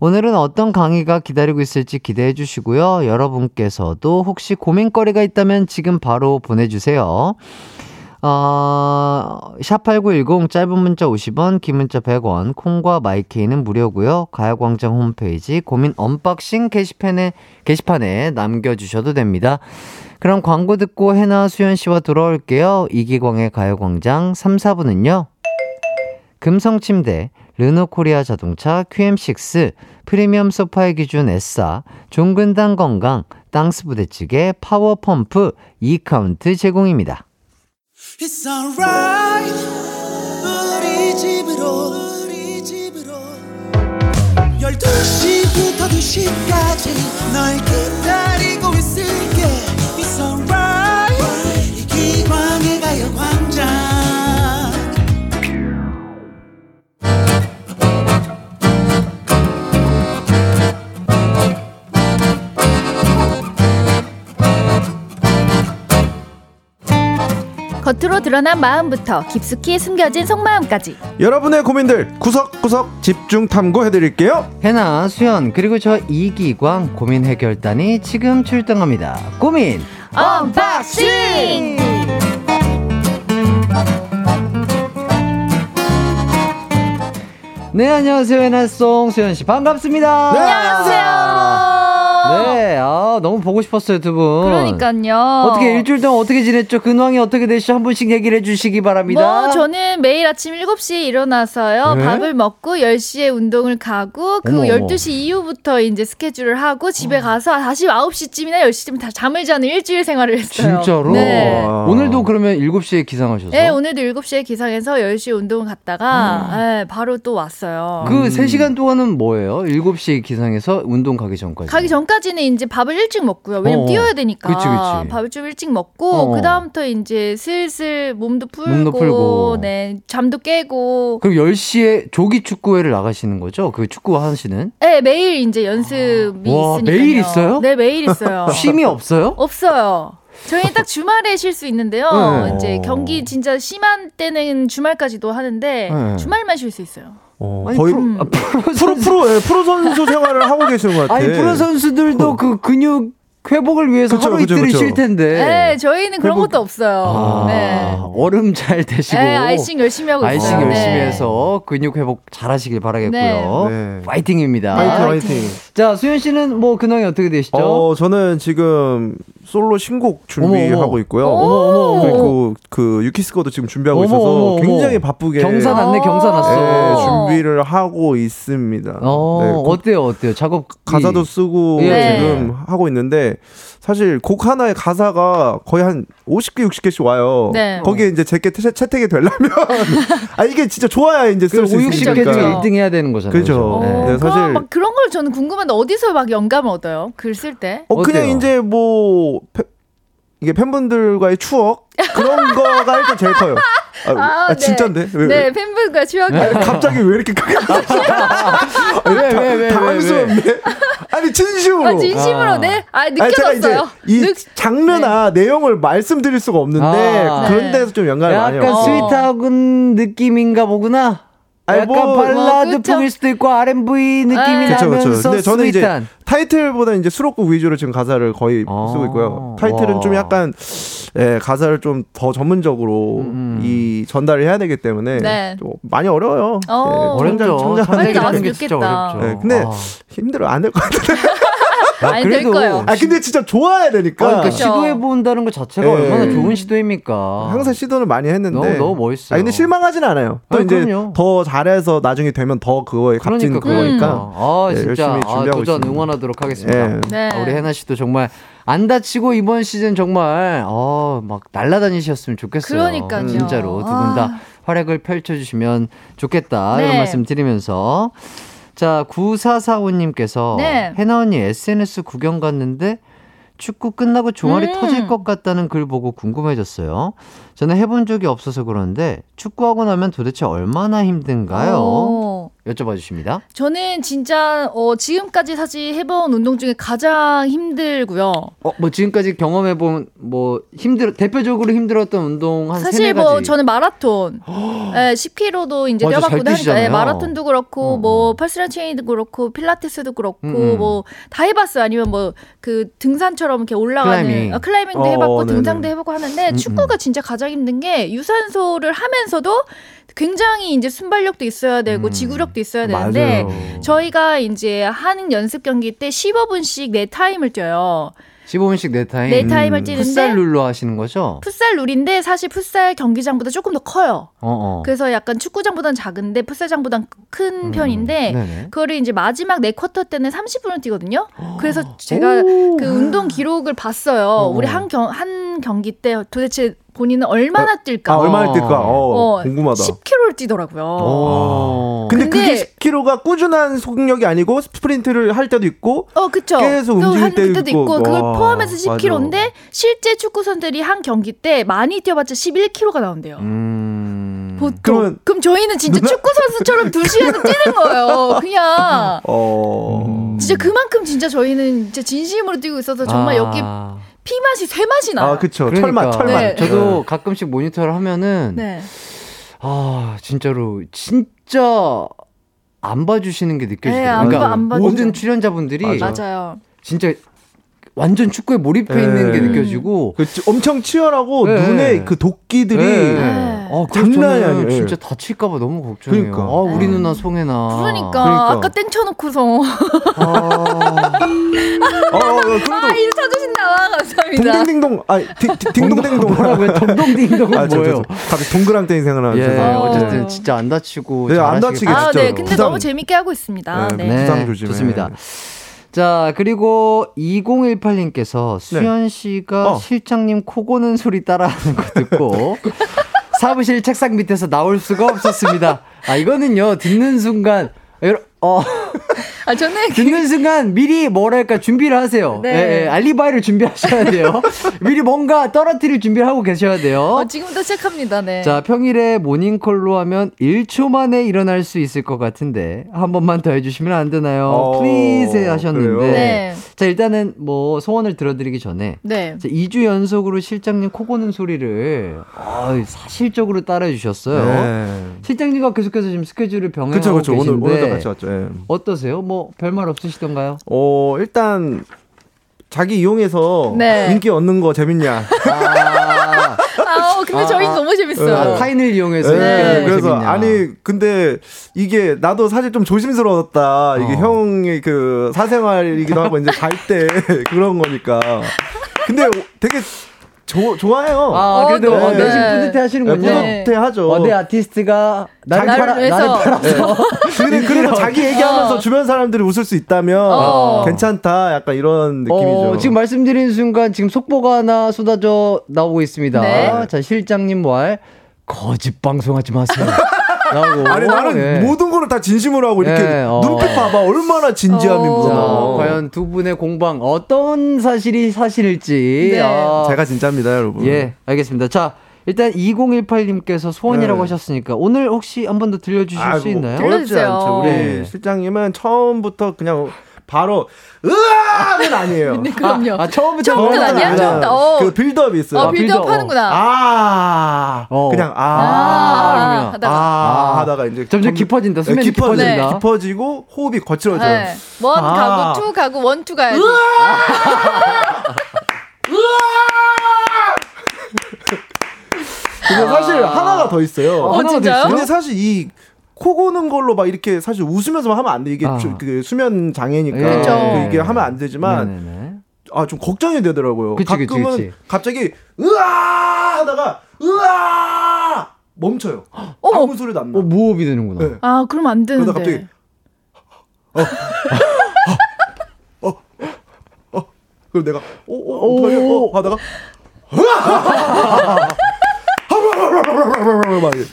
오늘은 어떤 강의가 기다리고 있을지 기대해 주시고요. 여러분께서도 혹시 고민거리가 있다면 지금 바로 보내주세요. 어, 샵8910 짧은 문자 50원, 긴 문자 100원, 콩과 마이케이는 무료고요. 가요광장 홈페이지 고민 언박싱 게시판에, 게시판에 남겨주셔도 됩니다. 그럼 광고 듣고 해나 수현 씨와 돌아올게요. 이기광의 가요광장 3, 4부는요. 금성침대, 르노코리아 자동차, QM6, 프리미엄 소파의 기준 에싸, 종근당 건강, 땅스 부대찌개, 파워펌프, 이카운트 제공입니다. It's alright 우리 집으로 우리 집으로 12시부터 2시까지 널 기다리고 있을 겉으로 드러난 마음부터 깊숙이 숨겨진 속마음까지 여러분의 고민들 구석구석 집중 탐구해드릴게요. 해나, 수현, 그리고 저 이기광 고민 해결단이 지금 출동합니다. 고민! 언박싱! 네, 안녕하세요. 해나송 수현씨. 반갑습니다. 안녕하세요. 네, 아, 너무 보고 싶었어요, 두 분. 그러니까요. 어떻게 일주일 동안 어떻게 지냈죠? 근황이 어떻게 되시죠? 한 분씩 얘기를 해주시기 바랍니다. 뭐 저는 매일 아침 7시에 일어나서요. 네? 밥을 먹고 10시에 운동을 가고 그 어머, 어머. 12시 이후부터 이제 스케줄을 하고 집에 가서 다시 9시쯤이나 10시쯤 다 잠을 자는 일주일 생활을 했어요. 진짜로? 네. 오늘도 그러면 7시에 기상하셔서? 네, 오늘도 7시에 기상해서 10시에 운동을 갔다가 네, 바로 또 왔어요. 그 3시간 동안은 뭐예요? 7시에 기상해서 운동 가기 전까지. 가기 전까지는 이제 밥을 일찍 먹고요. 왜냐면 어, 어. 뛰어야 되니까. 그치, 그치. 밥을 좀 일찍 먹고 어. 그다음부터 이제 슬슬 몸도 풀고, 몸도 풀고. 네, 잠도 깨고. 그럼 10시에 조기 축구회를 나가시는 거죠? 그 축구 하시는? 네, 매일 이제 연습이 와, 있으니까. 매일 있어요? 네, 매일 있어요. 쉼이 없어요? 없어요. 저희는 딱 주말에 쉴 수 있는데요. 네. 이제 경기 진짜 심한 때는 주말까지도 하는데 네. 주말만 쉴 수 있어요. 어, 아니, 거의 프로, 음. 아, 프로, 프로 선수, 프로 예, 프로 선수 생활을 하고 계시는 것 같아. 아니, 프로 선수들도 그 근육 회복을 위해서 그쵸, 하루 그쵸, 그쵸. 쉴 텐데. 네, 저희는 그런 회복- 것도 없어요. 아, 네. 얼음 잘 드시고. 네, 아이싱 열심히 하고 아이싱 있어요. 열심히 네. 해서 근육 회복 잘 하시길 바라겠고요. 네. 파이팅입니다. 화이팅 화이팅. 화이팅. 자, 수현 씨는 뭐 근황이 어떻게 되시죠? 어 저는 지금 솔로 신곡 준비하고 어머. 있고요. 오. 어머, 어머, 어머. 그리고 그 유키스코도 지금 준비하고 어머, 있어서 어머, 어머. 굉장히 바쁘게 경사 났네, 경사 났어. 네, 준비를 하고 있습니다. 어, 네, 곡- 어때요, 어때요? 작업 가사도 쓰고 예. 지금 하고 있는데 사실 곡 하나의 가사가 거의 한 50개, 60개씩 와요. 네. 거기에 이제 제게 채- 채택이 되려면 아 이게 진짜 좋아야 이제 그쓸수 5, 60개 있으니까. 중에 1등 해야 되는 거잖아요. 그죠. 어, 네, 사실- 막 그런 걸 저는 궁금한데 어디서 막 영감을 얻어요? 글 쓸 때? 어 그냥 어때요? 이제 뭐 패- 이게 팬분들과의 추억 그런 거가 일단 제일 커요. 아, 아, 네. 진짜인데? 왜, 네, 왜? 팬분과 추억이. 아니, 갑자기 왜 이렇게 크게 왜, 왜, 왜, 왜, 당황스럽네. 아니 진심으로. 아, 진심으로, 아. 네. 아, 아니, 제가 이제 느껴졌어요. 이 느- 장르나 내용을 말씀드릴 수가 없는데 아. 그런 네. 데서 좀 연관을 많이 약간. sweet하군 느낌인가 보구나. 아니, 약간 뭐- 발라드 뭐, 그쵸. 풍일 수도 있고 R&B 느낌이 아. 그쵸, 그쵸. 나면서 근데 저는 이제 sweet한. 타이틀보다 이제 수록곡 위주로 지금 가사를 거의 아. 쓰고 있고요. 타이틀은 와. 좀 약간 예, 가사를 좀 더 전문적으로 음. 이 전달을 해야 되기 때문에 네. 좀 많이 어려워요. 어. 예, 어렵죠. 창작- 빨리 창작이라는 나왔으면 게 진짜 좋겠다. 어렵죠. 네, 근데 아. 힘들어 안될것 같은데. 아니, 될 거예요. 아 근데 진짜 좋아야 되니까. 아, 그러니까. 시도해 본다는 것 자체가 예. 얼마나 좋은 시도입니까? 항상 시도를 많이 했는데 너무 너무 멋있어요. 아 근데 실망하진 않아요. 또 아, 이제 그럼요. 더 잘해서 나중에 되면 더 그거에 값진 그러니까 그거니까. 그러니까. 아 네, 진짜 열심히 아, 준비하고 도전 있습니다. 응원하도록 하겠습니다. 예. 네. 아, 우리 해나 씨도 정말 안 다치고 이번 시즌 정말 어막 날라다니셨으면 좋겠어요. 그러니까요. 진짜로 두 분다 아. 활약을 펼쳐주시면 좋겠다 네. 이런 말씀 드리면서 자 9445님께서 네. 해나 언니 SNS 구경 갔는데 축구 끝나고 종아리 음. 터질 것 같다는 글 보고 궁금해졌어요. 저는 해본 적이 없어서 그런데 축구하고 나면 도대체 얼마나 힘든가요? 어. 여쭤봐 주십니다. 저는 진짜 어, 지금까지 사실 해본 운동 중에 가장 힘들고요. 어, 뭐 지금까지 경험해 본뭐 힘들 대표적으로 힘들었던 운동 한 사실 가지. 뭐 저는 마라톤, 네, 10km도 이제 맞아, 잘 뛰어봤고 하니까. 네, 마라톤도 그렇고 어, 뭐 어. personal training도 그렇고 필라테스도 그렇고 음, 음. 뭐다 해봤어요. 아니면 뭐 그 등산처럼 이렇게 올라가는 클라이밍. 어, 클라이밍도 어, 해봤고 네네. 등산도 해보고 하는데 음, 축구가 진짜 가장 힘든 게 유산소를 하면서도 굉장히 이제 순발력도 있어야 되고 음, 지구력 도 있어야 되는데 맞아요. 저희가 이제 하는 연습 경기 때 15분씩 네 타임을 뛰어요. 15분씩 네 타임. 네 타임을 풋살 뛰는데 룰로 하시는 거죠? 풋살 룰인데 사실 풋살 경기장보다 조금 더 커요. 어, 어. 그래서 약간 축구장보다는 작은데 풋살장보다는 큰 음, 편인데 네네. 그거를 이제 마지막 네 쿼터 때는 30분을 뛰거든요. 그래서 제가 그 운동 기록을 봤어요. 어. 우리 한 경 한 경기 때 도대체 본인은 얼마나 뛸까? 아 얼마나 뛸까? 어, 어, 궁금하다. 10km를 뛰더라고요. 어. 근데, 근데- 그게 10km가 꾸준한 속력이 아니고 스프린트를 할 때도 있고 어, 그쵸. 계속 또 움직일 한 때도 때도 있고. 있고, 그걸 와, 포함해서 맞아. 10km인데, 실제 축구 선들이 한 경기 때 많이 뛰어봤자 11km가 나온대요. 음. 보통. 그러면- 그럼 저희는 진짜 축구 선수처럼 2시간을 뛰는 거예요. 그냥. 어. 음. 진짜 그만큼 진짜 저희는 진짜 진심으로 뛰고 있어서 정말 아. 여기 피 맛이 쇠 맛이 나요. 아, 그쵸. 그러니까. 철맛, 철맛. 네. 저도 가끔씩 모니터를 하면은 네. 아 진짜로 진짜 안 봐주시는 게 네, 느껴지더라고요. 안 그러니까 봐- 안. 모든 출연자분들이 맞아. 맞아요. 진짜 완전 축구에 몰입해 네. 있는 게 음. 느껴지고 그 찌- 엄청 치열하고 네. 눈에 그 도끼들이 네. 아, 장난이 아니에요. 진짜 다칠까봐 너무 걱정해요. 그러니까. 아, 우리 누나 송혜나. 그러니까, 그러니까. 아까 땡쳐놓고서 아, 어, 어, 그래도 아 이거 찾으신다 와 감사합니다. 동댕댕동 아 딩- 딩동댕동 뭐라고요? 동동딩동은 아, 뭐예요? 저, 갑자기 동그랑땡이 생각나서 예. 어. 어쨌든 진짜 안 다치고 네, 안 다치게. 아. 네. 근데. 너무 재밌게 하고 있습니다. 네, 네. 부상 조심해. 좋습니다. 자, 그리고 2018님께서 수현 씨가 어. 실장님 코 고는 소리 따라하는 거 듣고 사무실 책상 밑에서 나올 수가 없었습니다. 아, 이거는요, 듣는 순간, 어, 아 저는 듣는 순간 미리 뭐랄까 준비를 하세요. 네. 예, 예, 알리바이를 준비하셔야 돼요. 미리 뭔가 떨어뜨릴 준비를 하고 계셔야 돼요. 어, 지금부터 시작합니다. 네. 자, 평일에 모닝콜로 하면 1초 만에 일어날 수 있을 것 같은데 한 번만 더 해주시면 안 되나요? 어, please 하셨는데. 네. 자, 일단은 뭐 소원을 들어드리기 전에 네. 자, 2주 연속으로 실장님 코 고는 소리를 어, 사실적으로 따라해 주셨어요. 네. 실장님과 계속해서 지금 스케줄을 병행하고 그쵸 그쵸 오늘 계신데 오늘도 같이 왔죠. 예. 어떠세요? 뭐 별말 없으시던가요? 어 일단 자기 이용해서 네. 인기 얻는 거 재밌냐? 아, 아, 어, 근데 저희 너무 재밌어요. 아, 타인을 이용해서 네, 그래서 재밌냐. 아니 근데 이게 나도 사실 좀 조심스러웠다. 이게 어. 형의 그 사생활이기도 하고 이제 갈 때 그런 거니까. 근데 되게 조, 좋아해요. 아, 어, 그래도 네. 어, 내심 네. 뿌듯해 하시는군요. 네. 뿌듯해 하죠. 어, 내 아티스트가 나를 팔아. 나를 팔아서 근데 그래도 자기 얘기하면서 어. 주변 사람들이 웃을 수 있다면 어. 괜찮다. 약간 이런 느낌이죠. 어, 지금 말씀드린 순간 지금 속보가 하나 쏟아져 나오고 있습니다. 네. 자, 실장님 말 거짓 방송하지 마세요. 라고. 아니 나는 예. 모든 거를 다 진심으로 하고 이렇게 예, 어. 눈빛 봐봐 얼마나 진지함이 어. 자, 묻어나. 과연 두 분의 공방 어떤 사실이 사실일지. 네. 아, 제가 진짜입니다, 여러분. 예, 알겠습니다. 자, 일단 2018님께서 소원이라고 네. 하셨으니까 오늘 혹시 한 번 더 들려주실 수 아이고, 있나요? 어렵지 들려주세요. 않죠. 우리 네. 실장님은 처음부터 그냥 바로 으아는 아니에요. 네, 그럼요. 아, 처음부터 처음부터 건 아니야? 처음부터. 어. 그 build up이 있어요. 어, build up build up. 하는구나. 아, 어. 그냥 아, 아, 하다가. 아, 아. 하다가 이제 점점 깊어진다. 수면이 깊어, 깊어진다. 네, 깊어지고 호흡이 거칠어져요. 네. one 아. 가고 two 가고 one two 가야지. 근데 사실 하나가 더 있어요. 어, 하나가 더 진짜요? 있어요? 근데 사실 이 코 고는 걸로 막 이렇게 사실 웃으면서 하면 안 돼. 이게 아. 주- 그 수면 장애니까 예. 그 이게 하면 안 되지만 네네네. 아 좀 걱정이 되더라고요. 그치, 그치, 가끔은 그치. 갑자기 으아 하다가 으아 멈춰요. 어머. 아무 소리도 안 나. 어, 무호흡이 되는구나. 네. 아, 그럼 안 그러다 되는데. 갑자기 그럼 내가 어 어 어떡하냐 어, 하다가 막 이래.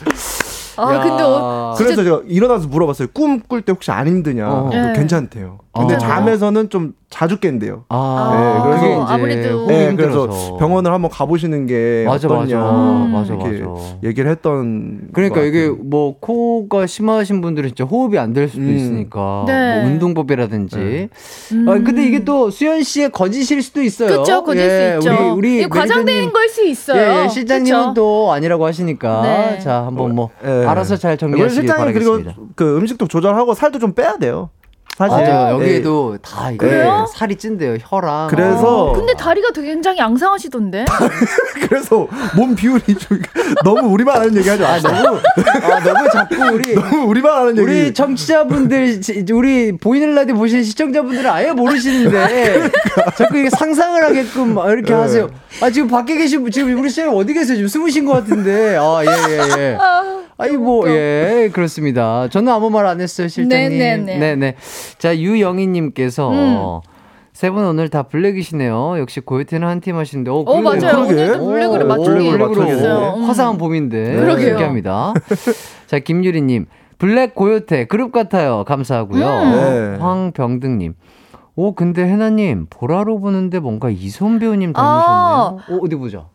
아, 야. 근데 어, 진짜 그래서 제가 일어나서 물어봤어요. 꿈 꿀 때 혹시 안 힘드냐? 어. 네. 괜찮대요. 근데 어. 잠에서는 좀 자주 깬대요. 아, 네, 그래서 그게 이제 아무래도- 네. 그래서 병원을 한번 가보시는 게 맞아, 어떠냐. 맞아. 음. 맞아, 이렇게 맞아. 얘기를 했던. 그러니까 것 이게. 뭐 코가 심하신 분들은 진짜 호흡이 안 될 수도 음. 있으니까 네. 뭐 운동법이라든지. 네. 음. 아, 근데 이게 또 수현 씨의 거짓일 수도 있어요. 그쵸, 거짓 예, 수 있죠. 우리 우리 매니저님- 걸수 있어요. 예, 예, 실장님은 그쵸? 또 아니라고 하시니까 네. 자 한번 뭐 예. 알아서 잘 정리하시길 실장님 그리고 바라겠습니다. 그 음식도 조절하고 살도 좀 빼야 돼요. 사실. 맞아요. 네. 여기에도 다 이게 그래요? 살이 찐대요. 혀랑. 그래서 근데 다리가 되게 굉장히 양상하시던데. 그래서 몸 비율이 좀 너무 우리만 아는 얘기 하지 아 마시고 너무 아 너무 자꾸 우리 너무 우리만 아는 얘기. 우리 청취자분들, 지- 우리 보이는 라디오 보시는 시청자분들은 아예 모르시는데 자꾸 이게 상상을 하게끔 막 이렇게 네. 하세요. 아 지금 밖에 계신 분, 지금 우리 시장님 어디 계세요? 지금 숨으신 것 같은데. 아예예 예. 아이 뭐 예 그렇습니다. 저는 아무 말 안 했어요 실장님. 네네네. 네네. 자 유영희님께서. 음. 세분 오늘 다 블랙이시네요. 역시 고요태는 한 팀 하시는데. 어, 어. 맞아요. 그러게. 오늘도 블랙으로 오, 맞추기 블랙으로. 음. 화사한 봄인데. 그러게요. 신기합니다. 자, 김유리님. 블랙 고요태 그룹 같아요. 감사하고요. 음. 네. 황병등님. 오, 근데 해나님, 보라로 보는데 뭔가 이솜 배우님 아. 닮으셨네요. 오, 어디 보자.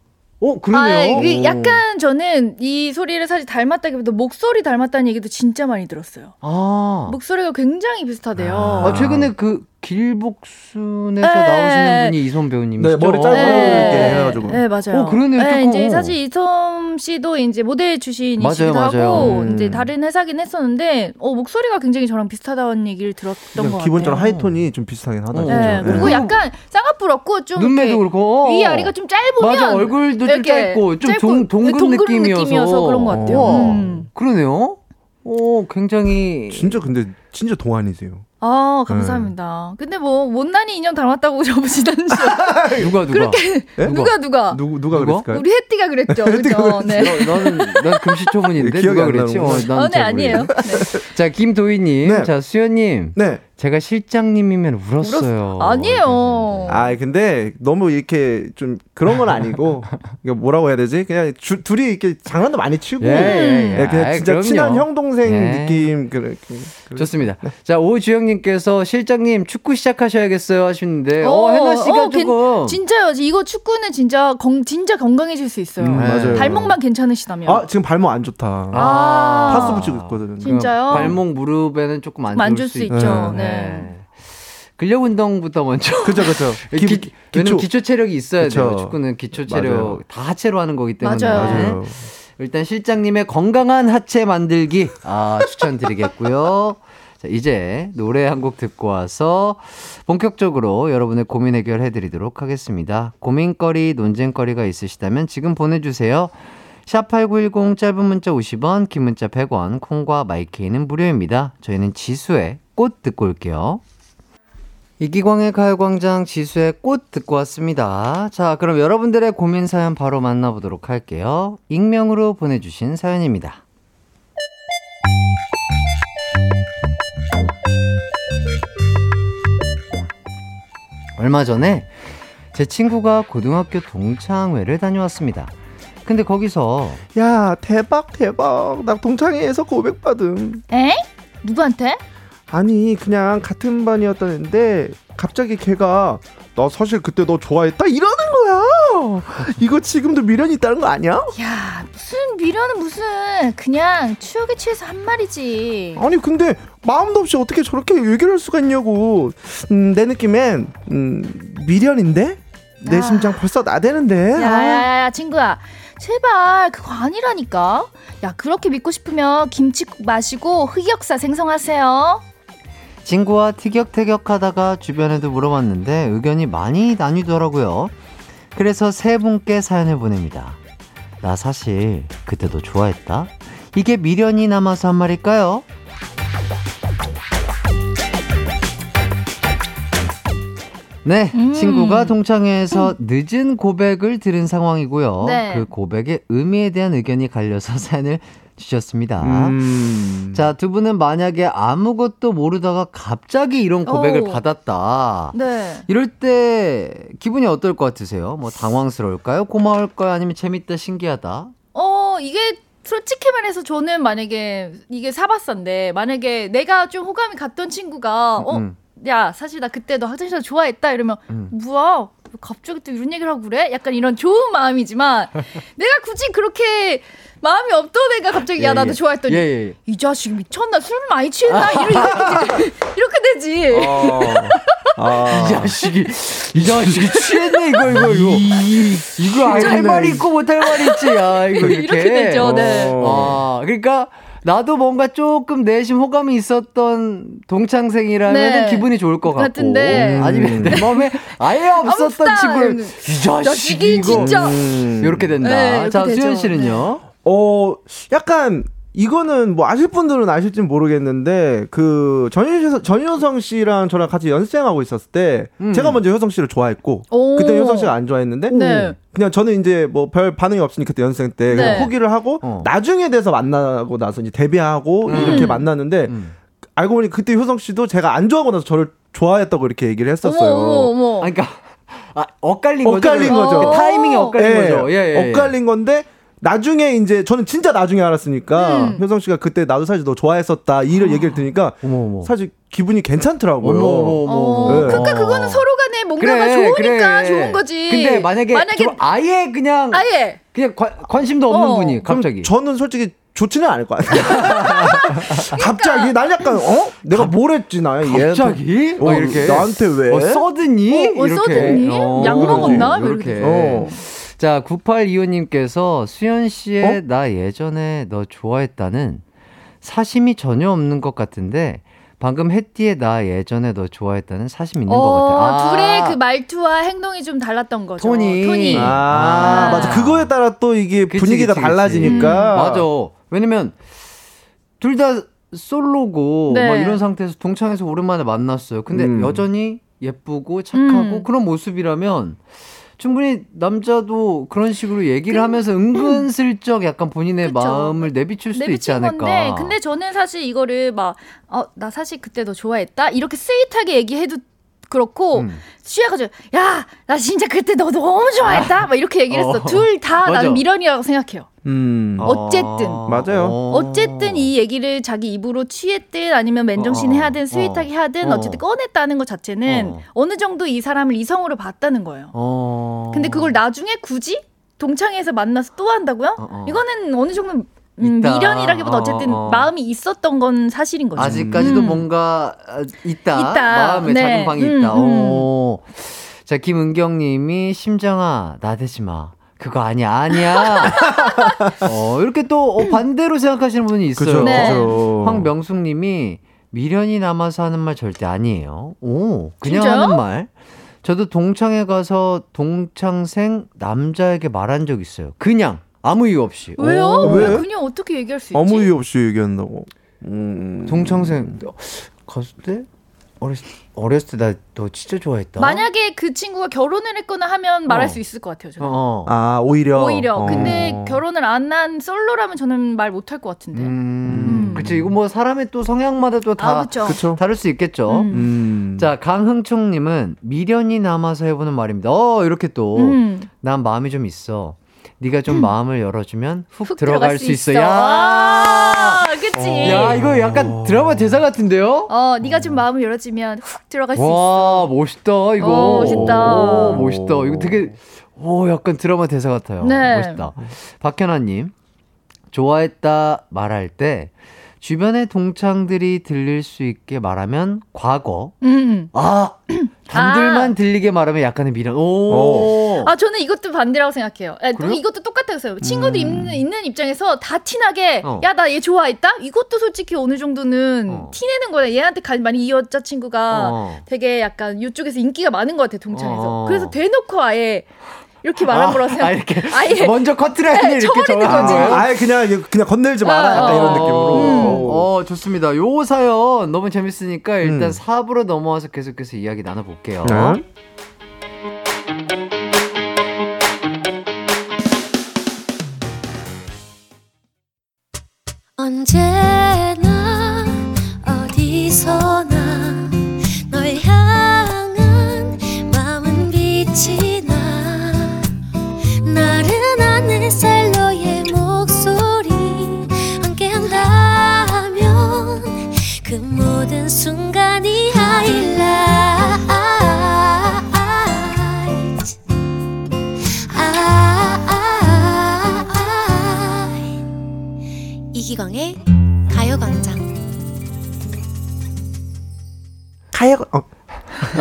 오, 그러네요. 아, 오. 약간 저는 이 소리를 사실 닮았다기보다 목소리 닮았다는 얘기도 진짜 많이 들었어요. 아. 목소리가 굉장히 비슷하대요. 아, 최근에 그, 길복순에서 네. 나오시는 분이 이솜 배우님이시죠? 네, 머리 어. 이렇게 해가지고. 네, 맞아요. 어, 그러네요. 네. 이제 사실 이솜 씨도 이제 모델 출신이시기도 맞아요, 맞아요. 하고 음. 이제 다른 회사긴 했었는데 어, 목소리가 굉장히 저랑 비슷하다는 얘기를 들었던 것 같아요. 기본적으로 하이톤이 좀 비슷하긴 하다. 어. 네, 그리고 네. 약간 쌍꺼풀없고 좀 눈매도 그렇고 어. 위 아래가 좀 짧으면 맞아 얼굴도 좀 이렇게 짧고 좀 짧고 동, 동근, 동그란 느낌이어서. 느낌이어서 그런 것 같아요. 어. 음. 그러네요. 오 굉장히 진짜 근데 진짜 동안이세요. 아 감사합니다. 근데 뭐 못난이 인형 닮았다고 저보시던지 누가 누가 예? 누가 누가 누구 누가 누가? 그랬을까요? 우리 혜띠가 그랬죠. 혜띠가 그죠? 네. 너, 너는 난 금시초문인데 기억이 누가 안 그랬지? 어. 난 어, 네잘 아니에요. 네. 자 김도희님, 네. 자 수현님, 네. 제가 실장님이면 울었어요. 아니에요. 아 근데 너무 이렇게 좀 그런 건 아니고 이거 뭐라고 해야 되지? 그냥 주, 둘이 이렇게 장난도 많이 치고 예, 예, 예. 예, 그냥 아이, 진짜 그럼요. 친한 형 동생 예. 느낌 그래. 그- 좋습니다. 자 오주영님께서 실장님 축구 시작하셔야겠어요 하시는데 어, 해나 씨가 어, 괜- 조금 진짜요. 이거 축구는 진짜 건 진짜 건강해질 수 있어요. 음, 맞아요. 발목만 괜찮으시다면. 아 지금 발목 안 좋다. 아. 파스 붙이고 있거든요. 진짜요? 발목 무릎에는 조금 안, 안 좋을 줄수수 있죠. 네. 네. 근력 운동부터 먼저. 그죠 그죠. 기, 기, 왜냐면 기초. 기초 체력이 있어야 돼요. 그쵸. 축구는 기초 체력 맞아요. 다 하체로 하는 거기 때문에. 맞아요. 맞아요. 일단 실장님의 건강한 하체 만들기 아, 추천드리겠고요. 자, 이제 노래 한 곡 듣고 와서 본격적으로 여러분의 고민 해결해 드리도록 하겠습니다. 고민거리, 논쟁거리가 있으시다면 지금 보내주세요. 샵8910 짧은 문자 50원, 긴 문자 100원, 콩과 마이케이는 무료입니다. 저희는 지수의 꽃 듣고 올게요. 이기광의 가요광장 지수의 꽃 듣고 왔습니다. 자, 그럼 여러분들의 고민 사연 바로 만나보도록 할게요. 익명으로 보내주신 사연입니다. 얼마 전에 제 친구가 고등학교 동창회를 다녀왔습니다. 근데 거기서 야 대박 대박 나 동창회에서 고백 받음. 에? 누구한테? 아니 그냥 같은 반이었던 애인데 갑자기 걔가 나 사실 그때 너 좋아했다 이러는 거야. 이거 지금도 미련이 있다는 거 아니야? 야 무슨 미련은 무슨 그냥 추억에 취해서 한 말이지. 아니 근데 마음도 없이 어떻게 저렇게 얘기를 할 수가 있냐고. 음, 내 느낌엔 음, 미련인데 내 아. 심장 벌써 나대는데. 아. 야야야 친구야 제발 그거 아니라니까. 야 그렇게 믿고 싶으면 김치국 마시고 흑역사 생성하세요. 친구와 티격태격 하다가 주변에도 물어봤는데 의견이 많이 나뉘더라고요. 그래서 세 분께 사연을 보냅니다. 나 사실 그때도 좋아했다. 이게 미련이 남아서 한 말일까요? 네, 음. 친구가 동창회에서 늦은 고백을 들은 상황이고요. 네. 그 고백의 의미에 대한 의견이 갈려서 사연을 주셨습니다. 음. 자, 두 분은 만약에 아무것도 모르다가 갑자기 이런 고백을 오. 받았다. 네. 이럴 때 기분이 어떨 것 같으세요? 뭐 당황스러울까요? 고마울까요? 아니면 재밌다, 신기하다? 어 이게 솔직히 말해서 저는 만약에 이게 사봤었는데 만약에 내가 좀 호감이 갔던 친구가 어 음. 야 사실 나 그때 너 학창시절 좋아했다 이러면 음. 뭐야 왜 갑자기 또 이런 얘기를 하고 그래 약간 이런 좋은 마음이지만 내가 굳이 그렇게 마음이 없던 애가 갑자기 야 예, 나도 예. 좋아했더니 예, 예. 이 자식 미쳤나 술 많이 취했나 이렇게, 이렇게, 이렇게 되지 어. 아. 이 자식이, 이 자식이 취했네, 이거, 이거, 이거. 이거 할. 말이 있고 못 할 말이 있지. 아, 이거 이렇게. 이렇게 되죠 네. 어. 아, 그러니까 나도 뭔가 조금 내심 호감이 있었던 동창생이라면 네. 기분이 좋을 것 같고 같은데. 아니면 내 마음에 아예 없었던. 친구를 이 자식이 자식이 이거 진짜 음. 이렇게 된다. 네, 이렇게 자 되죠. 수현 씨는요? 어, 약간 이거는 뭐 아실 분들은 아실진 모르겠는데 그 전효 전효성 씨랑 저랑 같이 연습생하고 있었을 때 음. 제가 먼저 효성 씨를 좋아했고 오. 그때 효성 씨가 안 좋아했는데 네. 그냥 저는 이제 뭐 별 반응이 없으니까 그때 연습생 때 그냥 네. 포기를 하고 어. 나중에 돼서 만나고 나서 이제 데뷔하고 음. 이렇게 만났는데 음. 알고 보니 그때 효성 씨도 제가 안 좋아하고 나서 저를 좋아했다고 이렇게 얘기를 했었어요. 어머 어머 아, 그러니까 아, 엇갈린 거죠. 엇갈린 그러면. 거죠. 타이밍이 엇갈린 예, 거죠. 예, 예, 예. 엇갈린 건데 나중에 이제 저는 진짜 나중에 알았으니까 음. 효성 씨가 그때 나도 사실 너 좋아했었다 이런 얘기를 들으니까 어머 어머. 사실 기분이 괜찮더라고요. 어머 어머 어머. 어, 네. 그러니까 그거는 서로 간에 뭔가가 좋으니까 좋은 거지. 근데 만약에, 만약에 좀 아예 그냥 아예 그냥 관, 관심도 없는 어. 분이 갑자기 저는 솔직히 좋지는 않을 것 같아. 갑자기 난 약간 어 내가 뭘 했지 나 얘. 갑자기? 어, 막 이렇게 나한테 왜? 어, 써드니? 어, 어, 써드니? 약 먹었나? 이렇게. 어. 자, 9825님께서 수현 씨의 어? 나 예전에 너 좋아했다는 사심이 전혀 없는 것 같은데 방금 햇띠의 나 예전에 너 좋아했다는 사심 있는 것 어, 같아. 아, 둘의 그 말투와 행동이 좀 달랐던 거죠. 톤이. 톤이. 아, 아. 맞아. 그거에 따라 또 이게 그치, 분위기가 그치, 달라지니까. 맞아. 왜냐면 둘 다 솔로고 네. 막 이런 상태에서 동창에서 오랜만에 만났어요. 근데 음. 여전히 예쁘고 착하고 음. 그런 모습이라면 충분히 남자도 그런 식으로 얘기를 근- 하면서 은근슬쩍 약간 본인의 그쵸. 마음을 내비칠 수도 있지 않을까. 건데, 근데 저는 사실 이거를 막, 어, 나 사실 그때 너 좋아했다? 이렇게 스윗하게 얘기해도 그렇고, 음. 취해가지고, 야, 나 진짜 그때 너 너무 좋아했다? 막 이렇게 얘기를 했어. 어. 둘다 맞아. 나는 미련이라고 생각해요. 음. 어쨌든. 맞아요. 어쨌든 이 얘기를 자기 입으로 취했든 아니면 맨정신 어, 해야든 어. 스윗하게 하든 어. 어. 쨌든 꺼냈다는 것 자체는 어. 어. 느 정도 이 사람을 이성으로 봤다는 거예요. 어. 근데 그걸 나중에 굳이 동창회에서 만나서 또 한다고요? 어, 어. 이거는 어느 정도 음, 있다. 미련이라기보다 어쨌든 어, 어. 마음이 있었던 건 사실인 거죠. 아직까지도 음. 뭔가 아, 있다. 있다. 마음에 네. 작은 방이 음, 있다. 음. 오. 자, 김은경 님이 심정아, 나대지 마. 그거 아니야, 아니야. 어, 이렇게 또 어, 반대로 생각하시는 분이 있어요. 그죠. 네. 그죠. 황명숙 님이 미련이 남아서 하는 말 절대 아니에요. 오, 그냥 진짜요? 하는 말. 저도 동창회 가서 동창생 남자에게 말한 적 있어요. 그냥 아무 이유 없이. 왜요? 오. 왜? 왜? 그냥 어떻게 얘기할 수 있지? 아무 이유 없이 얘기한다고. 음. 동창생 갔을 때 어렸을, 어렸을 때 나 너 진짜 좋아했다. 만약에 그 친구가 결혼을 했거나 하면 말할 어. 수 있을 것 같아요. 저는. 어. 아, 오히려. 오히려. 어. 근데 결혼을 안 한 솔로라면 저는 말 못할 것 같은데. 음, 음. 그치 이거 뭐 사람의 또 성향마다 또 아, 다. 그쵸. 다를 수 있겠죠. 음. 음. 자 강흥총님은 미련이 남아서 해보는 말입니다. 어 이렇게 또난 음. 마음이 좀 있어. 네가 좀 마음을 열어주면 훅, 훅 들어갈, 수 있어. 있어. 야, 아, 그치. 야 이거 약간 드라마 대사 같은데요? 어, 네가 좀 마음을 열어주면 훅 들어갈 수와 있어. 멋있다 이거. 어, 멋있다. 오, 멋있다. 이거 되게 오 약간 드라마 대사 같아요. 네. 멋있다. 박현아님 좋아했다 말할 때 주변의 동창들이 들릴 수 있게 말하면 과거. 음. 아 단들만 아. 들리게 말하면 약간의 미련. 오. 아, 저는 이것도 반대라고 생각해요. 아, 또? 이것도 똑같아요. 친구들 있는, 있는 입장에서 다 티나게, 어. 야, 나 얘 좋아했다? 이것도 솔직히 어느 정도는 어. 티내는 거야. 얘한테 가, 만약 이 여자 친구가 어. 되게 약간 이쪽에서 인기가 많은 것 같아, 동창에서. 어. 그래서 대놓고 아예 이렇게 말한 거라고 생각 아, 이렇게 아예 먼저 커트라인을 네, 이렇게 정하는 거지. 거예요? 아예 그냥 그냥 건들지 마라. 어, 약간 이런 어, 느낌으로. 어, 어, 좋습니다. 요 사연 너무 재밌으니까 일단 음. 4부로 넘어와서 계속해서 이야기 나눠볼게요. 네. 언제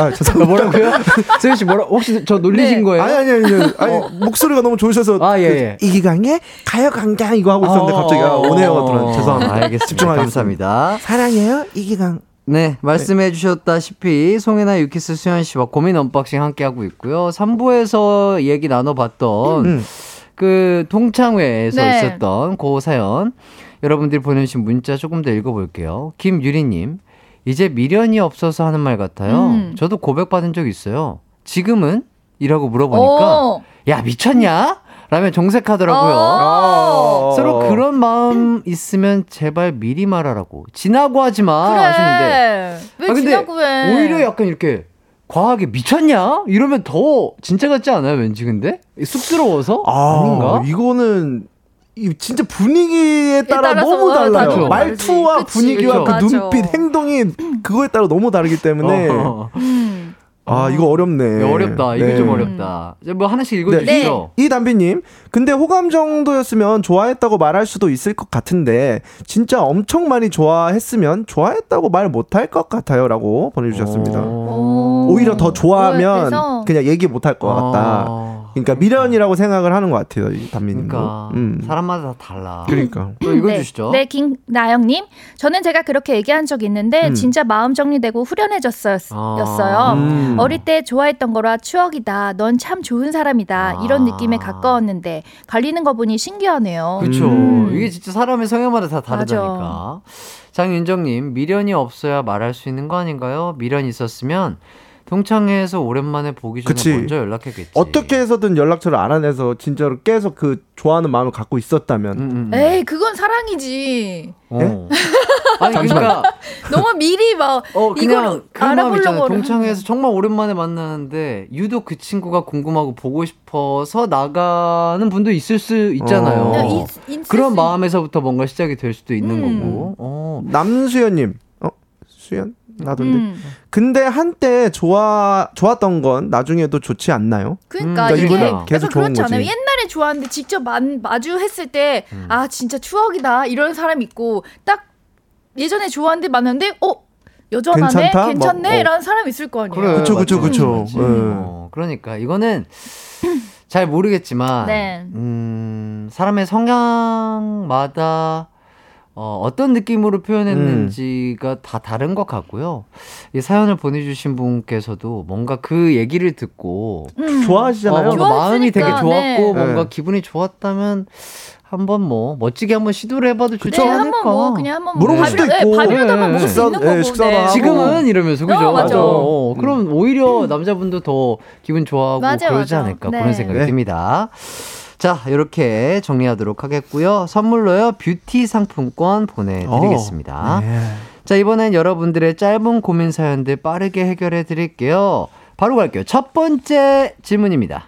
아 죄송합니다. 뭐라고요? 세윤 씨 뭐라 혹시 저 놀리신 네. 거예요? 아니 아니 아니 아니, 아니 목소리가 너무 좋으셔서 아, 예, 그 예. 이기광의 가요광장 이거 하고 있었는데 갑자기 아, 오네요가 들어 죄송합니다. 알겠습니다. 집중하겠습니다. 감사합니다. 사랑해요 이기광. 네, 말씀해 주셨다시피 송해나 유키스 수현 씨와 고민 unboxing 함께 하고 있고요. 3부에서 얘기 나눠봤던 음. 그 동창회에서 네. 있었던 그 사연 여러분들이 보내주신 문자 조금 더 읽어볼게요. 김유리님 이제 미련이 없어서 하는 말 같아요. 음. 저도 고백받은 적 있어요. 지금은? 이라고 물어보니까 어. 야 미쳤냐? 라면 정색하더라고요. 어. 서로 그런 마음 있으면 제발 미리 말하라고 지나고 하지 마 하시는데 그래. 왜 아, 근데 지나고 해? 오히려 약간 이렇게 과하게 미쳤냐? 이러면 더 진짜 같지 않아요? 왠지 근데 쑥스러워서 아, 아닌가? 이거는 이 진짜 분위기에 따라 너무 달라요. 다르죠. 말투와 그치, 분위기와 그쵸. 그 맞아. 눈빛, 행동이 그거에 따라 너무 다르기 때문에 어. 음. 아, 이거 어렵네. 야, 어렵다. 이거 네. 좀 어렵다. 이제 뭐 하나씩 읽어주시죠. 이 담비님, 근데 호감 정도였으면 좋아했다고 말할 수도 있을 것 같은데, 진짜 엄청 많이 좋아했으면 좋아했다고 말 못할 것 같아요. 라고 보내주셨습니다. 어. 오히려 더 좋아하면. 그냥 얘기 못할 것 같다. 어. 그러니까 미련이라고 생각을 하는 것 같아요. 이 담비님도. 그러니까 음. 사람마다 다 달라. 그러니까. 또 읽어주시죠. 네, 네 김나영님. 저는 제가 그렇게 얘기한 적 있는데 음. 진짜 마음 정리되고 후련해졌어요. 아. 음. 어릴 때 좋아했던 거라 추억이다. 넌 참 좋은 사람이다. 이런 아. 느낌에 가까웠는데 갈리는 거 보니 신기하네요. 그렇죠. 음. 이게 진짜 사람의 성향마다 다 다르다니까. 장윤정님 미련이 없어야 말할 수 있는 거 아닌가요? 미련 있었으면 동창회에서 오랜만에 보기 전에 그치. 먼저 연락했겠지. 어떻게 해서든 연락처를 알아내서 진짜로 계속 그 좋아하는 마음을 갖고 있었다면. 음, 음, 음. 에이, 그건 사랑이지. 어. 아니 그러니까 너무 미리 막 어 이걸 그냥 그 마음 있잖아요. 알아보려고 동창회에서 정말 오랜만에 만나는데 유독 그 친구가 궁금하고 보고 싶어서 나가는 분도 있을 수 있잖아요. 어. 야, 있- 있을 그런 수 마음에서부터 뭔가 시작이 될 수도 있는 음. 거고. 어. 남수연님, 어? 수연? 나던데. 음. 근데 한때 좋아, 좋았던 건 나중에도 좋지 않나요? 그러니까 음, 이게 계속 좋은 그렇지 않아요? 거지. 옛날에 좋아하는데 직접 만, 마주했을 때아 음. 진짜 추억이다 이런 사람이 있고 딱 예전에 좋아하는데 만났는데 어 여전하네 괜찮다? 괜찮네 막, 어. 이런 사람이 있을 거 아니에요. 그래, 그쵸, 그쵸, 그쵸. 네. 어, 그러니까 이거는 잘 모르겠지만, 네. 음, 사람의 성향마다 어, 어떤 느낌으로 표현했는지가 다 다른 것 같고요. 이 사연을 보내주신 분께서도 뭔가 그 얘기를 듣고 음. 어, 좋아하시잖아요. 뭔가 마음이 되게 좋았으니까, 좋았고 네. 뭔가 네. 기분이 좋았다면 한번 뭐 멋지게 한번 시도를 해봐도 좋지 네, 않을까. 한번 뭐 그냥 한번 물어볼 밥이라- 수도 네, 있고. 밥이라도 네. 먹을 수 식사- 있는 네, 거고. 하고. 지금은 이러면서 그죠? 어, 맞아. 어, 그럼 오히려 남자분도 더 기분 좋아하고 맞아, 그러지 맞아. 않을까 네. 그런 생각이 네. 듭니다. 자, 이렇게 정리하도록 하겠고요. 선물로요. 뷰티 상품권 보내드리겠습니다. 네. 자, 이번엔 여러분들의 짧은 고민 사연들 빠르게 해결해 드릴게요. 바로 갈게요. 첫 번째 질문입니다.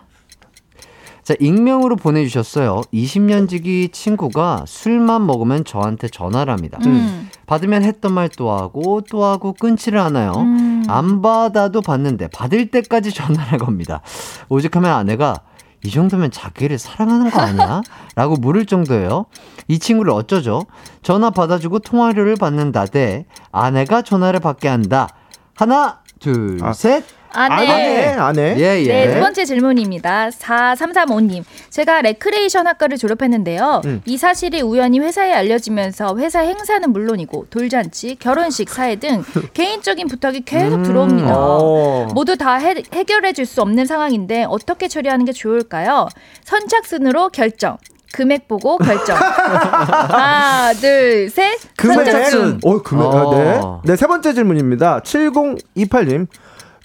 자, 익명으로 보내주셨어요. 20년 지기 친구가 술만 먹으면 저한테 전화를 합니다. 음. 받으면 했던 말 또 하고 또 하고 끊지를 않아요. 음. 안 받아도 받는데 받을 때까지 전화를 겁니다. 오죽하면 아내가 이 정도면 자기를 사랑하는 거 아니야? 라고 물을 정도예요. 이 친구를 어쩌죠? 전화 받아주고 통화료를 받는다 대 아내가 전화를 받게 한다. 하나, 둘, 아. 셋. 아내. 아내, 아내. 예, 예. 네, 두 번째 질문입니다. 4335님. 제가 레크레이션 학과를 졸업했는데요. 음. 이 사실이 우연히 회사에 알려지면서 회사 행사는 물론이고 돌잔치, 결혼식, 사회 등 개인적인 부탁이 계속 음. 들어옵니다. 어. 모두 다 해, 해결해 줄 수 없는 상황인데 어떻게 처리하는 게 좋을까요? 선착순으로 결정. 금액 보고 결정. 하나, 둘, 셋. 금액. 선착순. 어, 금액. 아, 네. 어. 네, 세 번째 질문입니다. 7028님.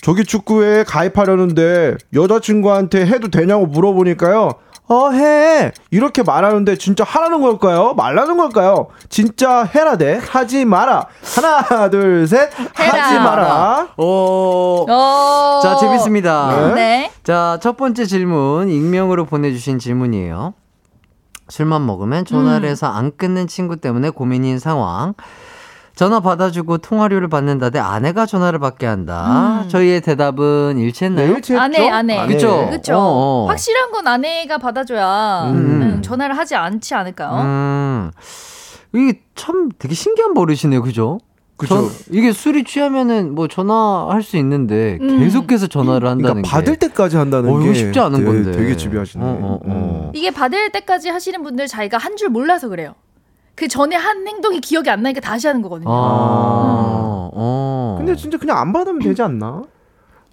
조기 축구에 가입하려는데 여자친구한테 해도 되냐고 물어보니까요. 어, 해. 이렇게 말하는데 진짜 하라는 걸까요? 말라는 걸까요? 진짜 해라 돼. 하지 마라. 하나, 둘, 셋. 해라. 하지 마라. 오. 어. 자, 재밌습니다. 네. 자, 첫 번째 질문, 익명으로 보내주신 질문이에요. 술만 먹으면 전화를 음. 해서 안 끊는 친구 때문에 고민인 상황. 전화 받아주고 통화료를 받는다 대 아내가 전화를 받게 한다. 음. 저희의 대답은 일치했나요? 네, 일치했죠? 아내, 아내. 그쵸? 그쵸. 어, 어. 확실한 건 아내가 받아줘야 음. 음, 전화를 하지 않지 않을까요? 음. 이게 참 되게 신기한 버릇이네요. 그죠? 그쵸. 전- 이게 술이 취하면은 뭐 전화할 수 있는데 음. 계속해서 전화를 한다는 그러니까 받을 게 때까지 한다는 어, 게 쉽지 않은 되게, 건데. 되게 집요하시네. 어, 어, 어. 음. 이게 받을 때까지 하시는 분들 자기가 한 줄 몰라서 그래요. 그 전에 한 행동이 기억이 안 나니까 다시 하는 거거든요. 아, 어. 근데 진짜 그냥 안 받으면 되지 않나?